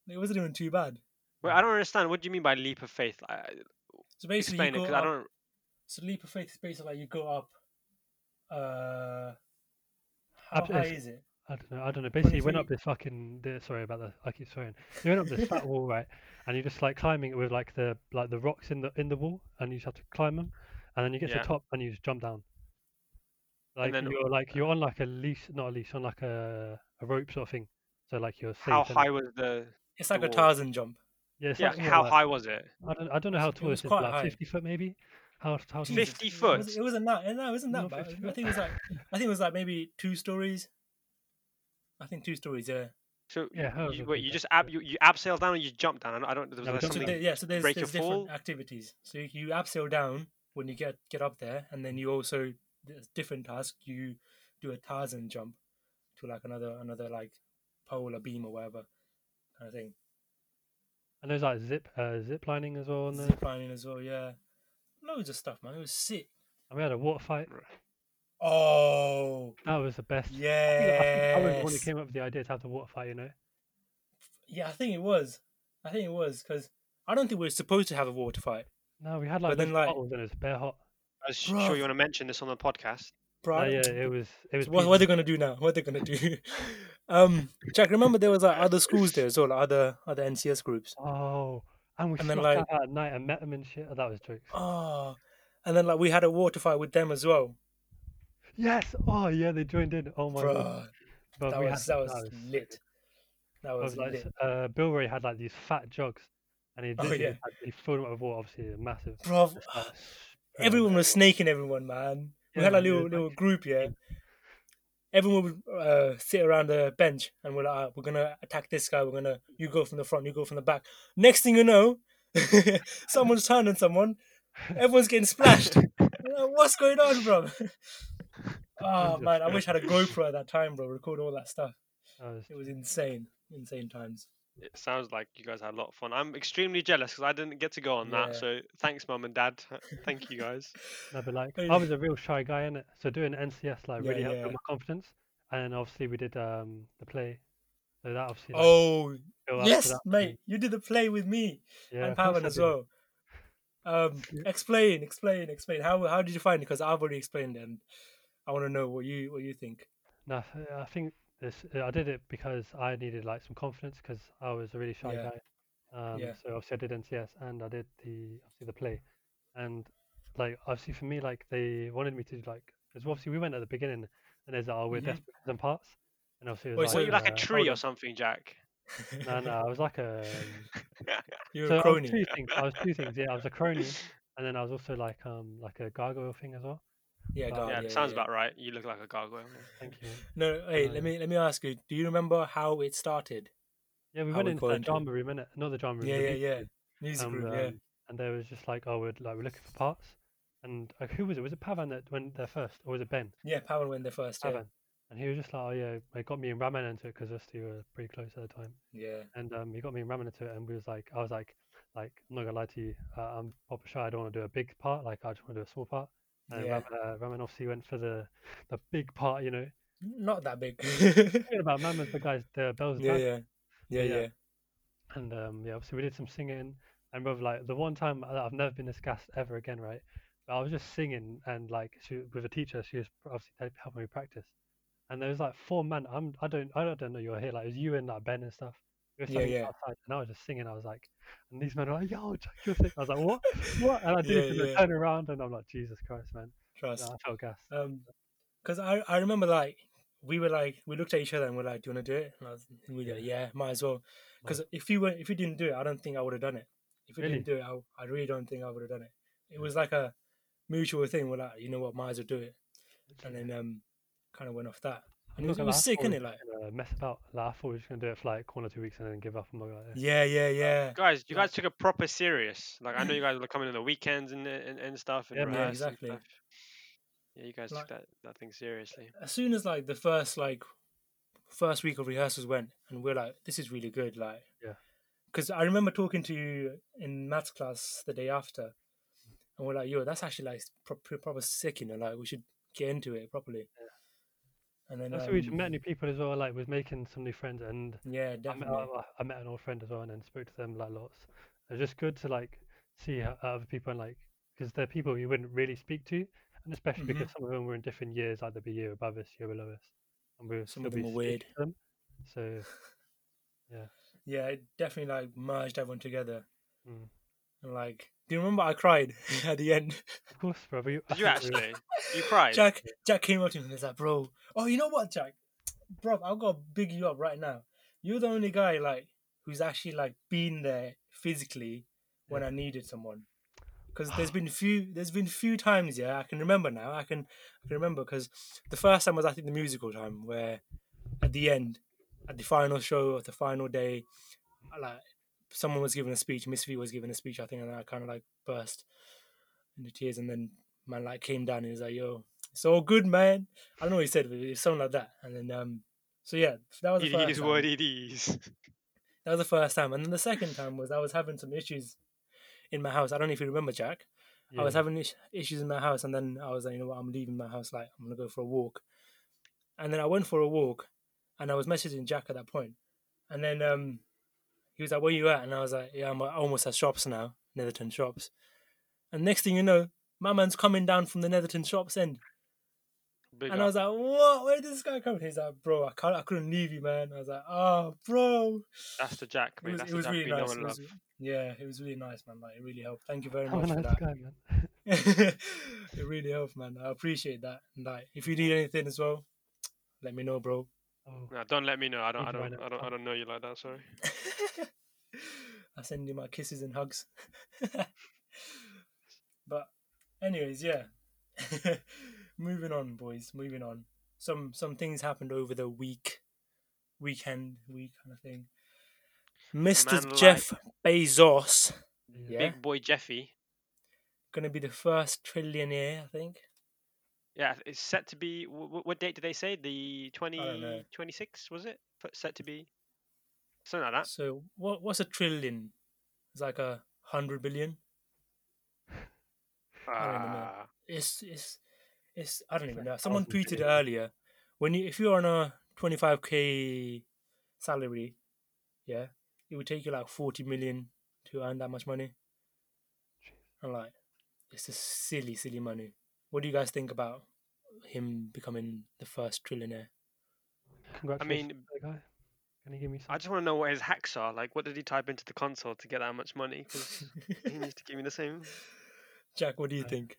It wasn't even too bad. Wait, I don't understand. What do you mean by leap of faith? I, I- So basically, explain it you go because I don't. So leap of faith is basically like you go up. Uh, how high is it? I don't know. I don't know. Basically, you went 23. up this fucking. The, sorry about that. I keep swearing. You went up this fat wall, right? And you're just like climbing it with like the like the rocks in the in the wall, and you just have to climb them, and then you get to Yeah. the top and you just jump down. Like then- you're like you're on like a leash, not a leash, on like a a rope sort of thing. So like you're safe. How and- high was the? It's like a wall. Tarzan jump. Yeah. it's Yeah. something How like high was it? I don't. I don't know how It tall was it is. quite Like high. 50 foot maybe. How how tall? is it? 50 It, foot? was, it wasn't that. No, it wasn't that Not bad. 50 I foot? think it was like. I think it was like maybe two stories. I think two stories. Yeah. So Yeah, you, wait, you just ab yeah. you, you abseil down or you jump down? I don't. I don't there was No, we there jumped So something. there, yeah, so there's, break there's different fall? activities. So you, you abseil down when you get get up there, and then you also there's different tasks. You do a Tarzan jump to like another another like pole or beam or whatever kind of thing. And there's like zip uh, zip lining as well. On there. Zip lining as well, yeah. Loads of stuff, man. It was sick. And we had a water fight. Oh, That was the best. I think, I, yeah. I was the one who came up with the idea to have the water fight. You know. Yeah, I think it was. I think it was because I don't think we were supposed to have a water fight, No, we had like, But then, like- bottles and it was bare hot. I was Bruv. sure you want to mention this on the podcast. bro. Uh, yeah, it was. It was. So what, what are they gonna do now? What are they gonna do? um, Jack, remember there was like other schools there as well, like other other NCS groups. Oh, and we And then, snuck like- out at night and met them and shit. Oh, that was jokes. Oh, and then like we had a water fight with them as well, Yes. Oh yeah, they joined in. Oh my bro. god. But That we was had, that was lit. That was was like, lit, uh, Bill Ray had like these fat jugs, and he Oh, yeah. just had, he filled them up with water. Obviously, massive. bro. Everyone was snaking everyone, man. We had Yeah, a little yeah, little group, yeah. Everyone would uh, sit around the bench and we're like, "Ah, we're gonna attack this guy. We're gonna you go from the front, you go from the back. Next thing you know, someone's turning someone. Everyone's getting splashed. Like, What's going on, bro? oh man, I wish I had a GoPro at that time, bro. Record all that stuff. That It was insane, insane times. It sounds like you guys had a lot of fun. I'm extremely jealous because I didn't get to go on Yeah. that. So thanks, mum and dad. Thank you guys. No, but like I was a real shy guy in it, so doing NCS like Yeah, really helped yeah. my confidence. And obviously we did um the play, so that obviously like, Oh built up to yes, mate, me. you did the play with me. Yeah, and of Pavan as well. Um, explain, explain, explain. How how did you find it? Because I've already explained it, and I want to know what you what you think. No, I think this. I did it because I needed like some confidence because I was a really shy Yeah. guy. Um, Yeah. So obviously I did NCS and I did the obviously the play, and like obviously for me like they wanted me to like because obviously we went at the beginning and there's oh we're Mhm. desperate for some parts, and obviously it Wait, was so Were like, you like a uh, tree or something, Jack? No, no, I was like a. You're so a I was crony. two things. I was two things. Yeah, I was a crony, and then I was also like um like a gargoyle thing as well. Yeah, go on, yeah, yeah, it sounds yeah. about right. You look like a gargoyle. yeah. Thank you. No, hey, Uh, let me let me ask you. Do you remember how it started? Yeah, we How went we into got that drama room, innit? Not the drama room. Yeah, yeah, music yeah. Music and, room, yeah. um, And there was just like, oh, we're like we're looking for parts, and like who was it? Was it Pavan that went there first, or was it Ben? Yeah, Power went there first. Yeah. Pavan. And he was just like, oh yeah, it got me and Raman into it because us two were pretty close at the time. Yeah. And um, he got me and Raman into it, and we was like, I was like, like I'm not gonna lie to you, uh, I'm proper shy. I don't want to do a big part. Like I just want to do a small part. And Yeah. Raman, uh, Raman obviously went for the the big part, you know. Not that big. About was the guys, the bells. yeah, yeah, yeah, yeah. yeah. And um, yeah, obviously we did some singing, and brother, like the one time I've never been this gassed ever again, right? But I was just singing, and like she with a teacher, she was obviously helping me practice. And there was like four men. I'm I don't I don't know you were here. Like it was you and like Ben and stuff. Yeah, yeah. outside, and I was just singing. I was like, and these men were like, "Yo, Jack, you're sick." I was like, "What? What?" And I did Yeah, yeah. I turned around, and I'm like, "Jesus Christ, man!" Trust. No, I felt. Um, because I I remember like we were like we looked at each other and we're like, "Do you want to do it?" And, I was, and we were like, "Yeah, might as well." Because if you were if you didn't do it, I don't think I would have done it. If you Really? didn't do it, I, I really don't think I would have done it. It was like a mutual thing. We're like, you know what, might as well do it, and then um, kind of went off that. And it I'm was, it was sick, thought we innit? Like, just mess about. Like, I thought we were just gonna do it for like one or two weeks and then give up. I'm not gonna yeah, yeah, yeah, Guys, you guys took it proper serious. Like I know you guys were coming on the weekends and and, and stuff and Yeah, man. Yeah, and exactly. stuff. Yeah, you guys Like- took that, that thing seriously. as soon as like the first like first week of rehearsals went and we're like this is really good like Yeah. because i remember talking to you in maths class the day after and we're like yo that's actually like proper, proper sick you know like we should get into it properly and then That's where we um, met new people as well. Like was making some new friends, and yeah I met, definitely I, I met an old friend as well, and then spoke to them like lots. It's just good to like see how other people and like because they're people you wouldn't really speak to, and especially Mhm. because some of them were in different years, like they'd be year above us, year below us, and we would Some of them were weird. them. So yeah, yeah it definitely like merged everyone together Mm. and like do you remember i cried at the end of course, bro. We, I Did you think we were- actually? You cried. Jack Jack came up to me and was like, "Bro, oh, you know what, Jack, bro, I've got to big you up right now. You're the only guy like who's actually like been there physically when I needed someone. Because there's been few, there's been few times, yeah, I can remember now. I can, I can remember because the first time was I think the musical time where, at the end, at the final show of the final day, I, like someone was giving a speech, Miss V was giving a speech, I think, and I kind of like burst into tears, and then man like came down and he was like, "Yo, it's all good, man." I don't know what he said, but it was something like that. And then, um, so yeah, that was the It first is time. what it is. That was the first time, and then the second time was I was having some issues in my house. I don't know if you remember, Jack. I was having issues in my house, and then I was like, you know what, I'm leaving my house. Like, I'm gonna go for a walk. And then I went for a walk, and I was messaging Jack at that point, and then um, he was like, "Where you at?" And I was like, "Yeah, I'm almost at shops now, Netherton shops." And next thing you know, my man's coming down from the Netherton shops end, Big and I was like, "What? Where did this guy come?" from? He's like, "Bro, I can't, I couldn't leave you, man." I was like, "Oh, bro." That's the Jack, It was, That's it was Jack really nice. It was, yeah, it was really nice, man. Like, it really helped. Thank you very I'm a much for that. guy, man. it really helped, man. I appreciate that. And like, if you need anything as well, let me know, bro. Oh, No, don't let me know. I don't. I Need to don't. write I don't. I don't know you like that. Sorry. I send you my kisses and hugs. but, anyways, yeah. moving on, boys. Moving on. Some some things happened over the week, weekend, week kind of thing. Mr. man Jeff Bezos, yeah. yeah, Big boy Jeffy. gonna be the first trillionaire, I think. Yeah, it's set to be. wh- wh- What date did they say? The don't 20, 26, was it? Set to be something like that. So what what's a trillion? It's like a hundred billion. I don't even know. Ah, It's it's it's I don't even know. Someone tweeted billion. earlier when you if you're on a twenty five k salary, yeah, it would take you like forty million to earn that much money. I'm like, it's a silly, silly money. What do you guys think about him becoming the first trillionaire? congratulations I mean, guy. Can you give me some? I just want to know what his hacks are. Like, what did he type into the console to get that much money? Because he needs to give me the same. Jack, what do you Uh, think?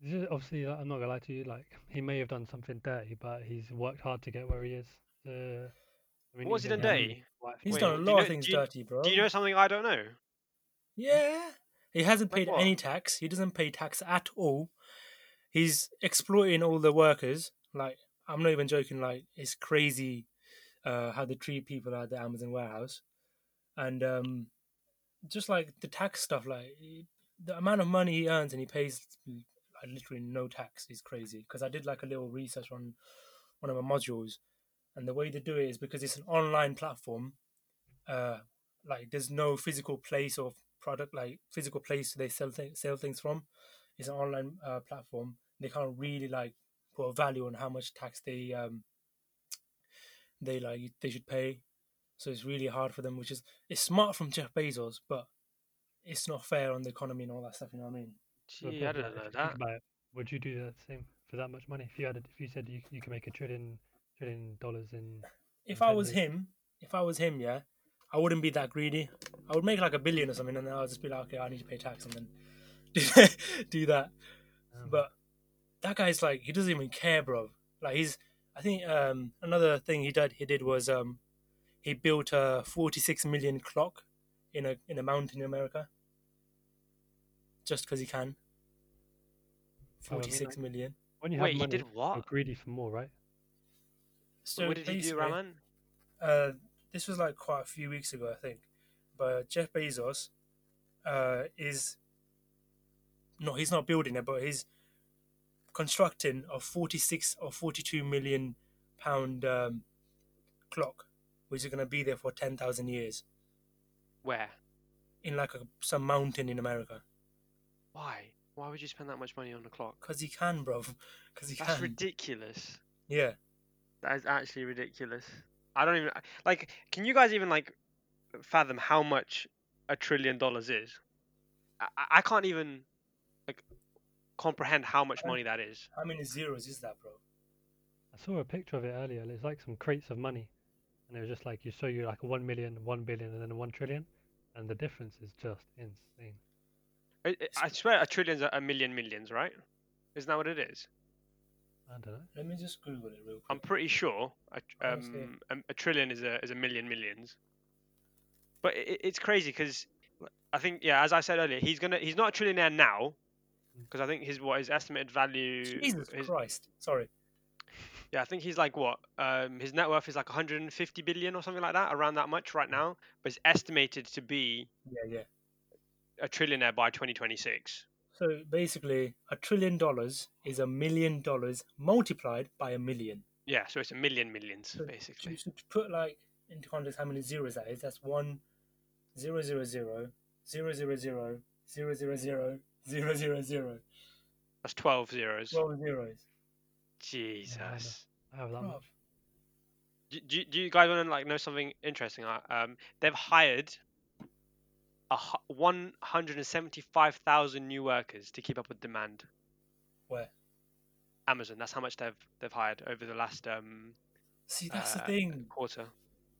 It's just- obviously, I'm not gonna lie to you. Like, he may have done something dirty, but he's worked hard to get where he is. Uh, I mean, What's he even done dirty? He's Wait, done a do you lot of things you- dirty, bro. Do you know something I don't know? Yeah. He hasn't Like paid what? any tax. He doesn't pay tax at all. He's exploiting all the workers. Like, I'm not even joking. Like, it's crazy uh, how they treat people at the Amazon warehouse. And um, just like the tax stuff, like, the amount of money he earns and he pays like, literally no tax is crazy. Because I did like a little research on one of my modules. And the way they do it is because it's an online platform. Uh, like there's no physical place or product like physical place they sell things sell things from. It's an online uh, platform. They can't really like put a value on how much tax they um they like they should pay. So it's really hard for them, which is it's smart from Jeff Bezos, but it's not fair on the economy and all that stuff. You know what I mean? but Gee, bro, I but didn't know that. would you do the same for that much money? If you had, if you said you you can make a trillion trillion dollars in, If In I was days. him, if I was him, yeah, I wouldn't be that greedy. I would make like a billion or something, and then I'll just be like, okay, I need to pay tax, and then do, do that. um, But that guy's like he doesn't even care, bro. Like he's I think um another thing he did he did was um he built a 46 million clock in a in a mountain in America. Just because he can. Oh, I mean, 46 million. when you have Wait, he money, did you're what? greedy for more, right? So what did he do, basically, Raman? Uh, this was like quite a few weeks ago, I think. But Jeff Bezos uh, is no, he's not building it, but he's constructing a 46 or 42 million pound um, clock, which is going to be there for 10,000 years Where? in like a, some mountain in America. Why? Why would you spend that much money on a clock? Because he can, bro. Because he That's can. ridiculous. yeah. That is actually ridiculous. I don't even like. Can you guys even like fathom how much a trillion dollars is? I- I can't even like comprehend how much money that is. How many zeros is that, bro? I saw a picture of it earlier. It's like some crates of money, and it was just like you show you like a one million, one billion, and then one trillion, and the difference is just insane. I, I- I swear, a trillion's a, a million millions, right? Isn't that what it is? I don't know. Let me just Google it real quick. I'm pretty sure a, um, a, a trillion is a is a million millions. But it, it's crazy because I think yeah, as I said earlier, he's gonna he's not a trillionaire now because I think his what his estimated value. Jesus his, Christ. Sorry. yeah, I think he's like what um, his net worth is like 150 billion or something like that, around that much right now. But it's estimated to be Yeah, yeah. a trillionaire by 2026. So basically, a trillion dollars is a million dollars multiplied by a million. Yeah, so it's a million millions So basically. To, to put like into context how many zeros that is, that's one zero zero zero zero zero zero zero zero zero zero zero zero. That's 12 zeros. Twelve zeros. Jesus. I have that much. do, do, do you guys want to like know something interesting? Um, they've hired a hu- 175,000 new workers to keep up with demand. Where? Amazon. That's how much they've they've hired over the last um See, that's the uh, thing. quarter.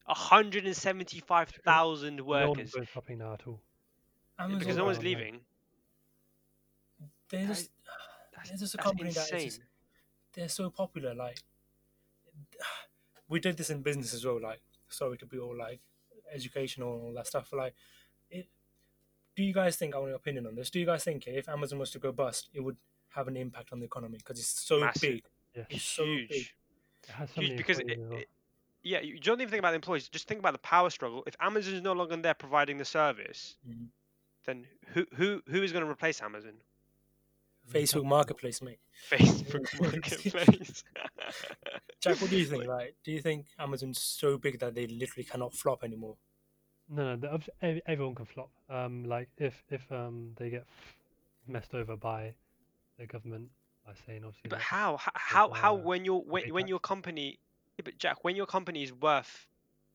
175,000 workers. No one's workers going shopping now at all. Amazon, because no one's leaving. They're just, is- That's, they're just a company that is insane. just, they're so popular. Like, we did this in business as well. Like, sorry to be all like educational and all that stuff. But like, it. Do you guys think? I want your opinion on this. Do you guys think if Amazon was to go bust, it would have an impact on the economy because it's so Massive. big? Yeah, It's so Huge. big. it so Huge because it, it- yeah, you don't even think about the employees. Just think about the power struggle. If Amazon is no longer there providing the service, Mhm. then who who who is going to replace Amazon? Facebook Marketplace, mate. Facebook Marketplace. Jack, what do you think? Like, do you think Amazon's so big that they literally cannot flop anymore? No, no, the, everyone can flop. Um, like if if um they get messed over by the government by saying obviously. But like, how? How? How? uh, When your when, when your company, yeah, but Jack, when your company is worth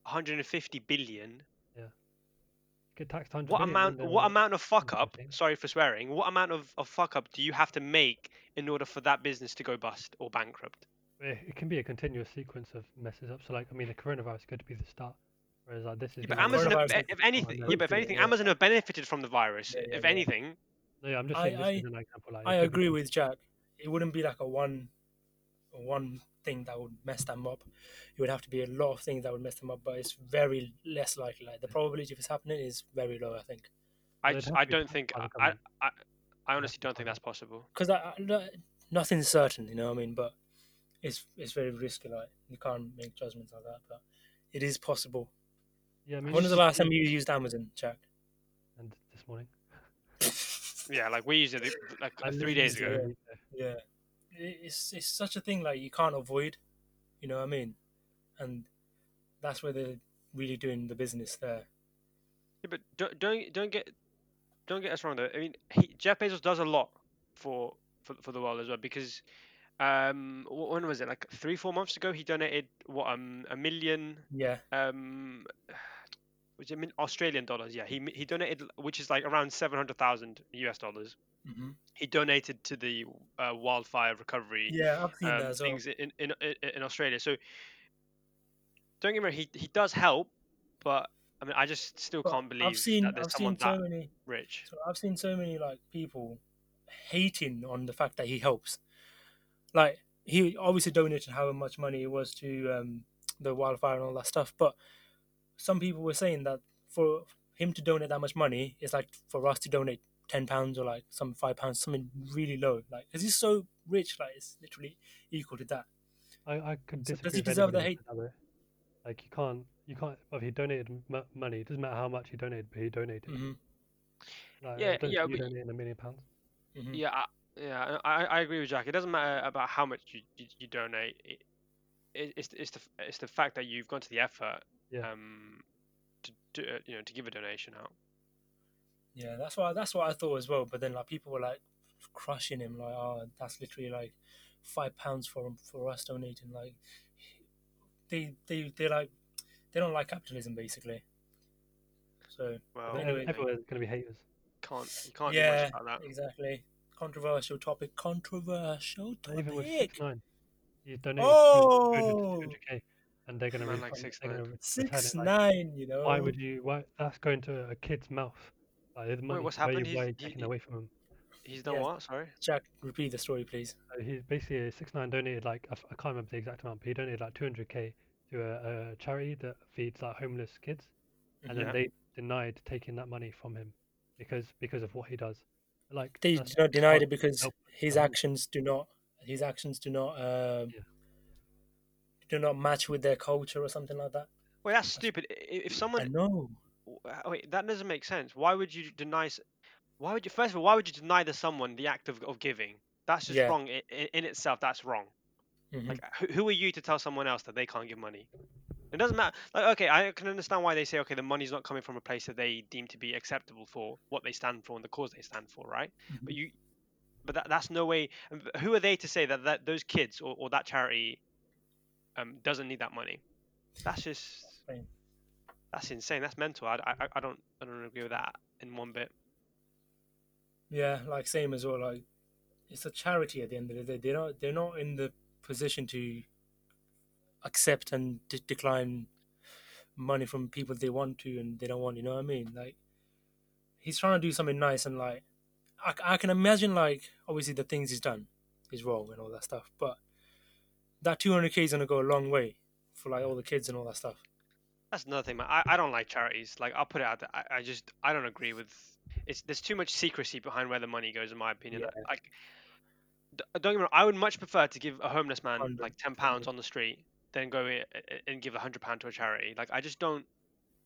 150 billion, get taxed 100 what amount? then, What amount of fuck up? Sorry for swearing. What amount of, of fuck up do you have to make in order for that business to go bust or bankrupt? It, it can be a continuous sequence of messes up. So like, I mean, the coronavirus could be the start, whereas like this is. Yeah, but Amazon, have, coronavirus be- is if anything, yeah, but if hopefully, anything, yeah. Amazon have benefited from the virus. Yeah, yeah, if yeah. anything, No, yeah, I'm just I- saying this I- is an example. Like, I agree with Jack. It wouldn't be like a one, a one thing that would mess them up. It would have to be a lot of things that would mess them up, but it's very less likely. Like the probability of it's happening is very low. I think I, They'd just, have I don't think, I. I, I honestly don't think that's possible. because I, I, nothing's certain. You know what I mean? But it's it's very risky. Like you can't make judgments like that. But it is possible. Yeah, I mean, when was the last time you used Amazon, Jack? And this morning. Yeah, like we used it like I three days used it ago. every day. Yeah, It- it's it's such a thing like you can't avoid. You know what I mean? And that's where they're really doing the business there. Yeah, but don't don't don't get don't get us wrong though. I mean, he, Jeff Bezos does a lot for for for the world as well because um when was it like three four months ago he donated what um a million Yeah, um was it Australian dollars? Yeah, he he donated which is like around seven hundred thousand US dollars. Hmm He donated to the uh, wildfire recovery yeah, I've seen um, that as well. things in, in in in Australia. So don't get me wrong, he he does help, but I mean I just still But can't believe I've seen that there's I've someone so that many rich. so I've seen so many like people hating on the fact that he helps. Like he obviously donated however much money it was to um, the wildfire and all that stuff, but some people were saying that for him to donate that much money is like for us to donate ten pounds or like some five pounds, something really low. Like because he's so rich, like it's literally equal to that. I, I could So does he deserve the hate? who said that, though. Like you can't, you can't. Well, he donated m- money. It doesn't matter how much he donated, but he donated. hmm Like, Yeah, yeah, you but- donating a million pounds. hmm Yeah, I, yeah, I, I agree with Jack. It doesn't matter about how much you, you, you donate. It, it, it's it's the it's the fact that you've gone to the effort, Yeah. um, to, to uh, you know to give a donation out. Yeah, that's why that's what I thought as well. But then like people were like crushing him, like, oh, that's literally like five pounds for for us donating. Like they they they like they don't like capitalism basically. So Well, But Ev- anyway- Everywhere's going to be haters. can't you can't do yeah, much about that. exactly. Controversial topic. Controversial topic. even with six nine, Oh! 200 k, and they're going to Man like 6ix9ine. they're gonna re- Six return like, nine. You know. Why would you? Why that's going to a kid's mouth? Like, the money, what's happened? You, why are you He's- he- taking he- away from him? He's done Yeah. what? Sorry. Jack? Repeat the story, please. Uh, he basically six nine donated like I can't remember the exact amount, but he donated like 200k to a, a charity that feeds like homeless kids, and Yeah. then they denied taking that money from him because because of what he does. Like They that's not denied it because help his the actions do not his actions do not um, Yeah. do not match with their culture or something like that. Wait, that's stupid. If someone I know. Uh, wait, that doesn't make sense. Why would you deny? Why would you first of all? Why would you deny to someone the act of, of giving? That's just Yeah. wrong in, in itself. That's wrong. Mhm. Like, who, who are you to tell someone else that they can't give money? It doesn't matter. Like, okay, I can understand why they say, okay, the money's not coming from a place that they deem to be acceptable for what they stand for and the cause they stand for, right? But you, but that, that's no way. Who are they to say that, that those kids or, or that charity um, doesn't need that money? That's just. That's insane. That's mental. I, I, I don't I don't agree with that in one bit. Yeah, like same as well. Like it's a charity at the end of the day. They're not they're not in the position to accept and de- decline money from people they want to and they don't want. You know what I mean? Like he's trying to do something nice and like I, I can imagine like obviously the things he's done is wrong and all that stuff, but that 200k is gonna go a long way for like all the kids and all that stuff. That's another thing, man. I, I don't like charities. Like I'll put it out there. I, I just I don't agree with. It's there's too much secrecy behind where the money goes, in my opinion. Yeah. Like, d- don't get me wrong. I would much prefer to give a homeless man Hundred, like ten pounds on the street than go and give a hundred pound to a charity. Like I just don't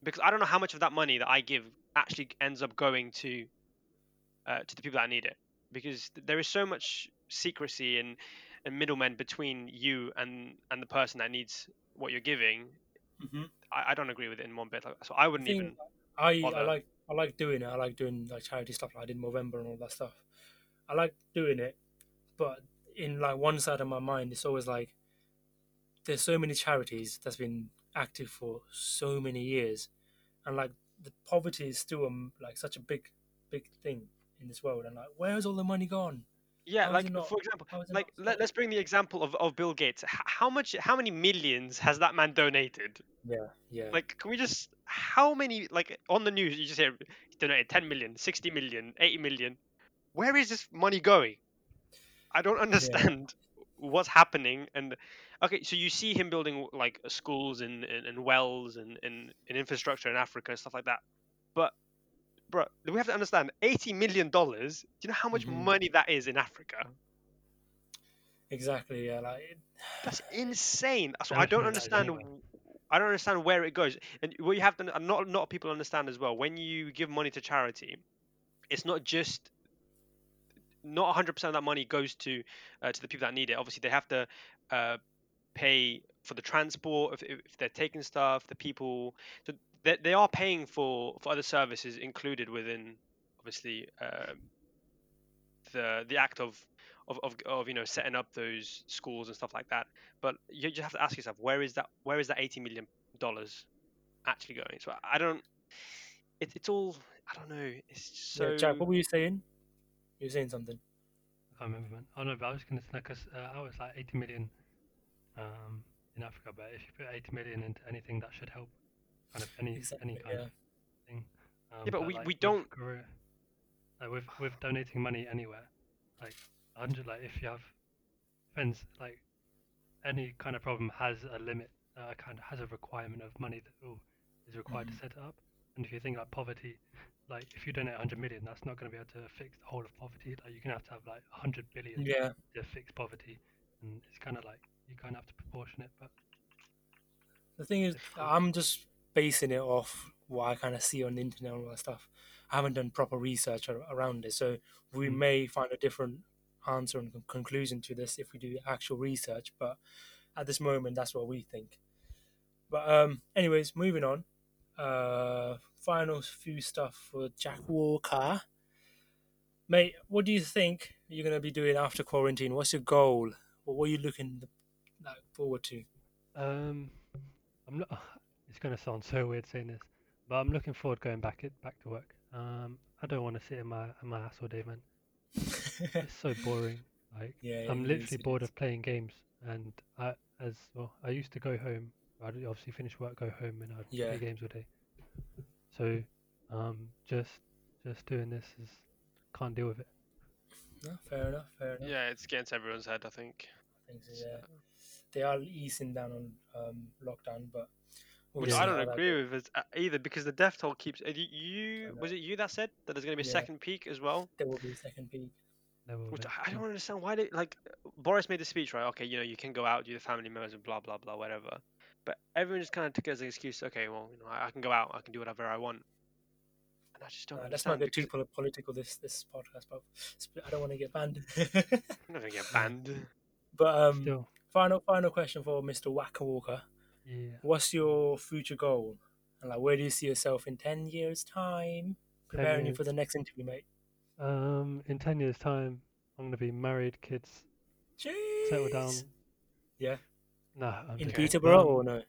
because I don't know how much of that money that I give actually ends up going to uh, to the people that need it. Because there is so much secrecy and and middlemen between you and and the person that needs what you're giving. Mm-hmm. I, I don't agree with it in one bit. Like, so I wouldn't thing- even. I I like I like doing it. I like doing like charity stuff like I did in November and all that stuff. I like doing it, but in like one side of my mind, it's always like there's so many charities that's been active for so many years, and like the poverty is still um, like such a big big thing in this world. And like, where's all the money gone? Yeah, How like for example, how is it like let, let's bring the example of, of Bill Gates. How much, how many millions has that man donated? Yeah, yeah. Like, can we just how many like on the news you just hear he donated 10 million, 60 million, 80 million. Where is this money going? I don't understand what's happening. And okay, so you see him building like schools and, and, and wells and, and, and infrastructure in Africa and stuff like that. But bro, we have to understand 80 million dollars. Do you know how much Mhm. money that is in Africa? exactly. Yeah, like it- That's insane. So How I don't money that is understand. anyway? I don't understand where it goes. And what you have to, and not a lot of people understand as well. When you give money to charity, it's not just not 100% of that money goes to uh, to the people that need it. Obviously, they have to uh, pay for the transport if, if if they're taking stuff, the people. So they, they are paying for for other services included within obviously um, the the act of of, of, of you know setting up those schools and stuff like that. But you just have to ask yourself where is that where is that 80 million dollars actually going? So I don't. It, it's all I don't know. It's just so. yeah, Jack, what were you saying? You were saying something. I can't remember, man. Oh no, but I was going to say because uh, I was like 80 million um, in Africa, but if you put 80 million into anything, that should help. Kind of any Exactly. any kind Yeah. of thing. Um, Yeah, but we- like, we don't- Korea- like with with donating money anywhere, like 100, like if you have friends, like any kind of problem has a limit, uh, kind of has a requirement of money that oh, is required Mhm. to set it up. And if you think like poverty, like if you donate 100 million, that's not going to be able to fix the whole of poverty. Like you're going to have to have like 100 billion Yeah. to fix poverty, and it's kind of like you kind of have to proportion it. But The thing is, I'm just basing it off what I kind of see on the internet and all that stuff. I haven't done proper research around it, so we Mm. may find a different answer and conclusion to this if we do actual research. But at this moment, that's what we think. But um, anyways, moving on. Uh, final few stuff for Jack Walker. Mate, what do you think you're gonna be doing after quarantine? What's your goal? What are you looking forward to? um, I'm not. It's going to sound so weird saying this, but I'm looking forward going back it back to work. Um, I don't want to sit in my in my ass all day, man. It's so boring. Like Yeah, I'm literally is, bored of playing games, and I as well. I used to go home. I'd obviously finish work, go home, and I'd Yeah. play games all day. So, um, just just doing this is can't deal with it. No, fair enough, fair enough. Yeah, it's getting to everyone's head. I think. I think so, yeah. They are easing down on um, lockdown, but we'll Which see I don't how that agree goes. with as- uh, either because the death toll keeps. uh, You, you was it you that said that there's going to be a Yeah. second peak as well? There will be a second peak. Which I- I don't understand why they like Boris made the speech right. Okay, you know you can go out, do the family members and blah blah blah whatever. But everyone just kind of took it as an excuse. Okay, well you know I, I can go out, I can do whatever I want. And I just don't Uh, let's not understand. get too because poli- political this this podcast, but I don't want to get banned. I'm not gonna get banned. but um, Still, final final question for Mr. Wacker Walker: yeah. What's your future goal? And like, where do you see yourself in ten years' time? Preparing you for the next interview, mate. Um, in ten years' time, I'm gonna be married, kids, settle down. Yeah. No. I'm In. Peterborough Um, or no?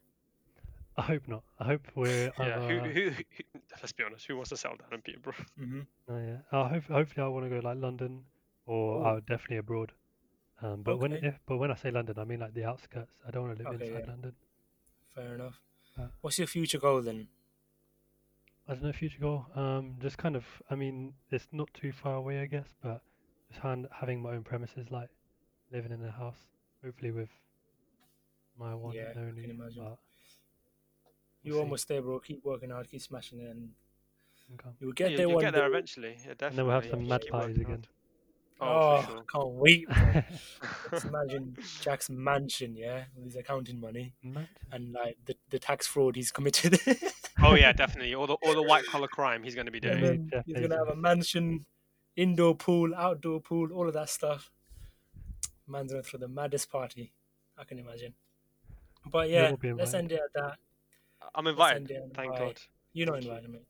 I hope not. I hope we're. yeah, who, who, who, Let's be honest. Who wants to settle down in Peterborough? hmm Oh, yeah. Uh, hope, hopefully, I want to go like London, or Oh. uh, definitely abroad. Um, but when if, but when I say London, I mean like the outskirts. I don't want to live Okay, inside yeah. London. Fair enough. Uh, What's your future goal then? I don't know future goal. Um, just kind of. I mean, it's not too far away, I guess, but just hand, having my own premises, like living in a house, hopefully with my one Yeah, and I only. can imagine. But You're see. almost there, bro. Keep working hard, keep smashing it, and income. you'll Yeah, get you, there will one get there day. eventually. Yeah, definitely. And then we'll have yeah, some just mad parties again. hard. Oh, Oh, for oh, sure. can't wait. bro. Just imagine Jack's mansion, yeah, with his accounting money Mad. and like the, the tax fraud he's committed. Oh yeah, definitely. All the all the white collar crime he's going to be doing. Yeah. then Jeff he's gonna have a mansion, indoor pool, outdoor pool, all of that stuff. Man's gonna throw the maddest party, I can imagine. But yeah, let's end it at that. I'm Let's invited. end it on Thank high. God. You're not Thank you. invited, mate.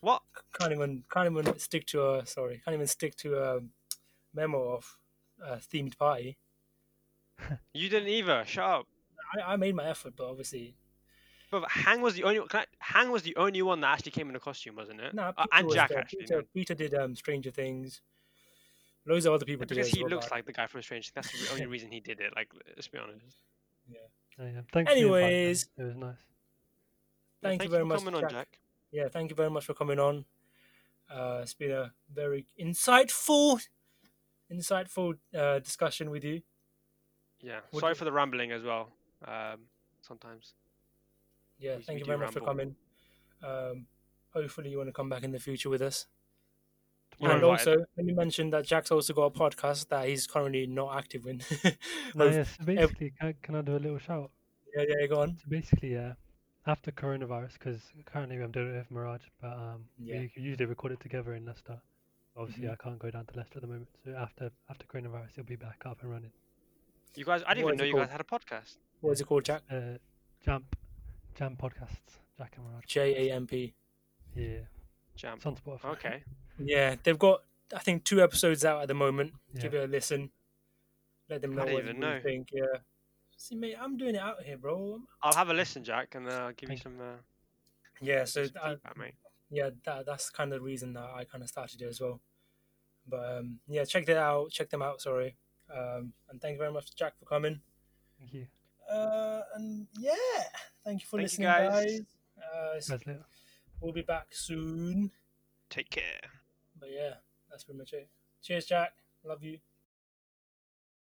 What? Can't even can't even stick to a sorry. Can't even stick to a memo of a themed party. You didn't either. Shut up. I, I made my effort, but obviously But Hang was the only can I, Hang was the only one that actually came in a costume, wasn't it? no. Uh, and was Jack there. actually. Peter. Peter did um, Stranger Things. loads of other people did it because he well, looks but- like the guy from Strange. Things. That's the only reason he did it. Like, let's be honest. yeah. Oh, yeah. Thanks for invite. Anyways, it was nice. Yeah, Thank you very for much, coming on, Jack. Jack. yeah, thank you very much for coming on. Uh, it's been a very insightful, insightful uh, discussion with you. Yeah. Would Sorry you- for the rambling as well. Um, sometimes. Yeah, We- thank we you do very much for coming. Um, hopefully, you want to come back in the future with us. You're and invited. also, let me mention that Jack's also got a podcast that he's currently not active in. No, yeah, so basically, can, I, can I do a little shout? yeah, yeah, go on. So basically, yeah, after coronavirus, because currently I'm doing it with Mirage, but um, Yeah. we usually record it together in Leicester. Obviously, Mhm. I can't go down to Leicester at the moment. So after after coronavirus, he'll be back up and running. You guys, I didn't What even know you called? guys had a podcast. What is it called, Jack? Uh, Jamp, Jam podcasts, Jack and Mirage. J A M P. Yeah, Jam. it's on Spotify. Okay. Yeah, they've got I think two episodes out at the moment. Give it a listen. Let them know didn't what even you know. think. Yeah. See, mate, I'm doing it out here, bro. I'll have a listen, Jack, and uh, I'll give you some, uh, Yeah, so some I, feedback, mate. yeah, that that's kind of the reason that I kind of started it as well. But um, yeah, check that out. Check them out. Sorry. Um, and thank you very much, Jack, for coming. Thank you. Uh, and yeah, thank you for Thank you, listening, guys. guys. Uh, s- Guys, later. we'll be back soon. Take care. But yeah, that's pretty much it. Cheers, Jack. Love you.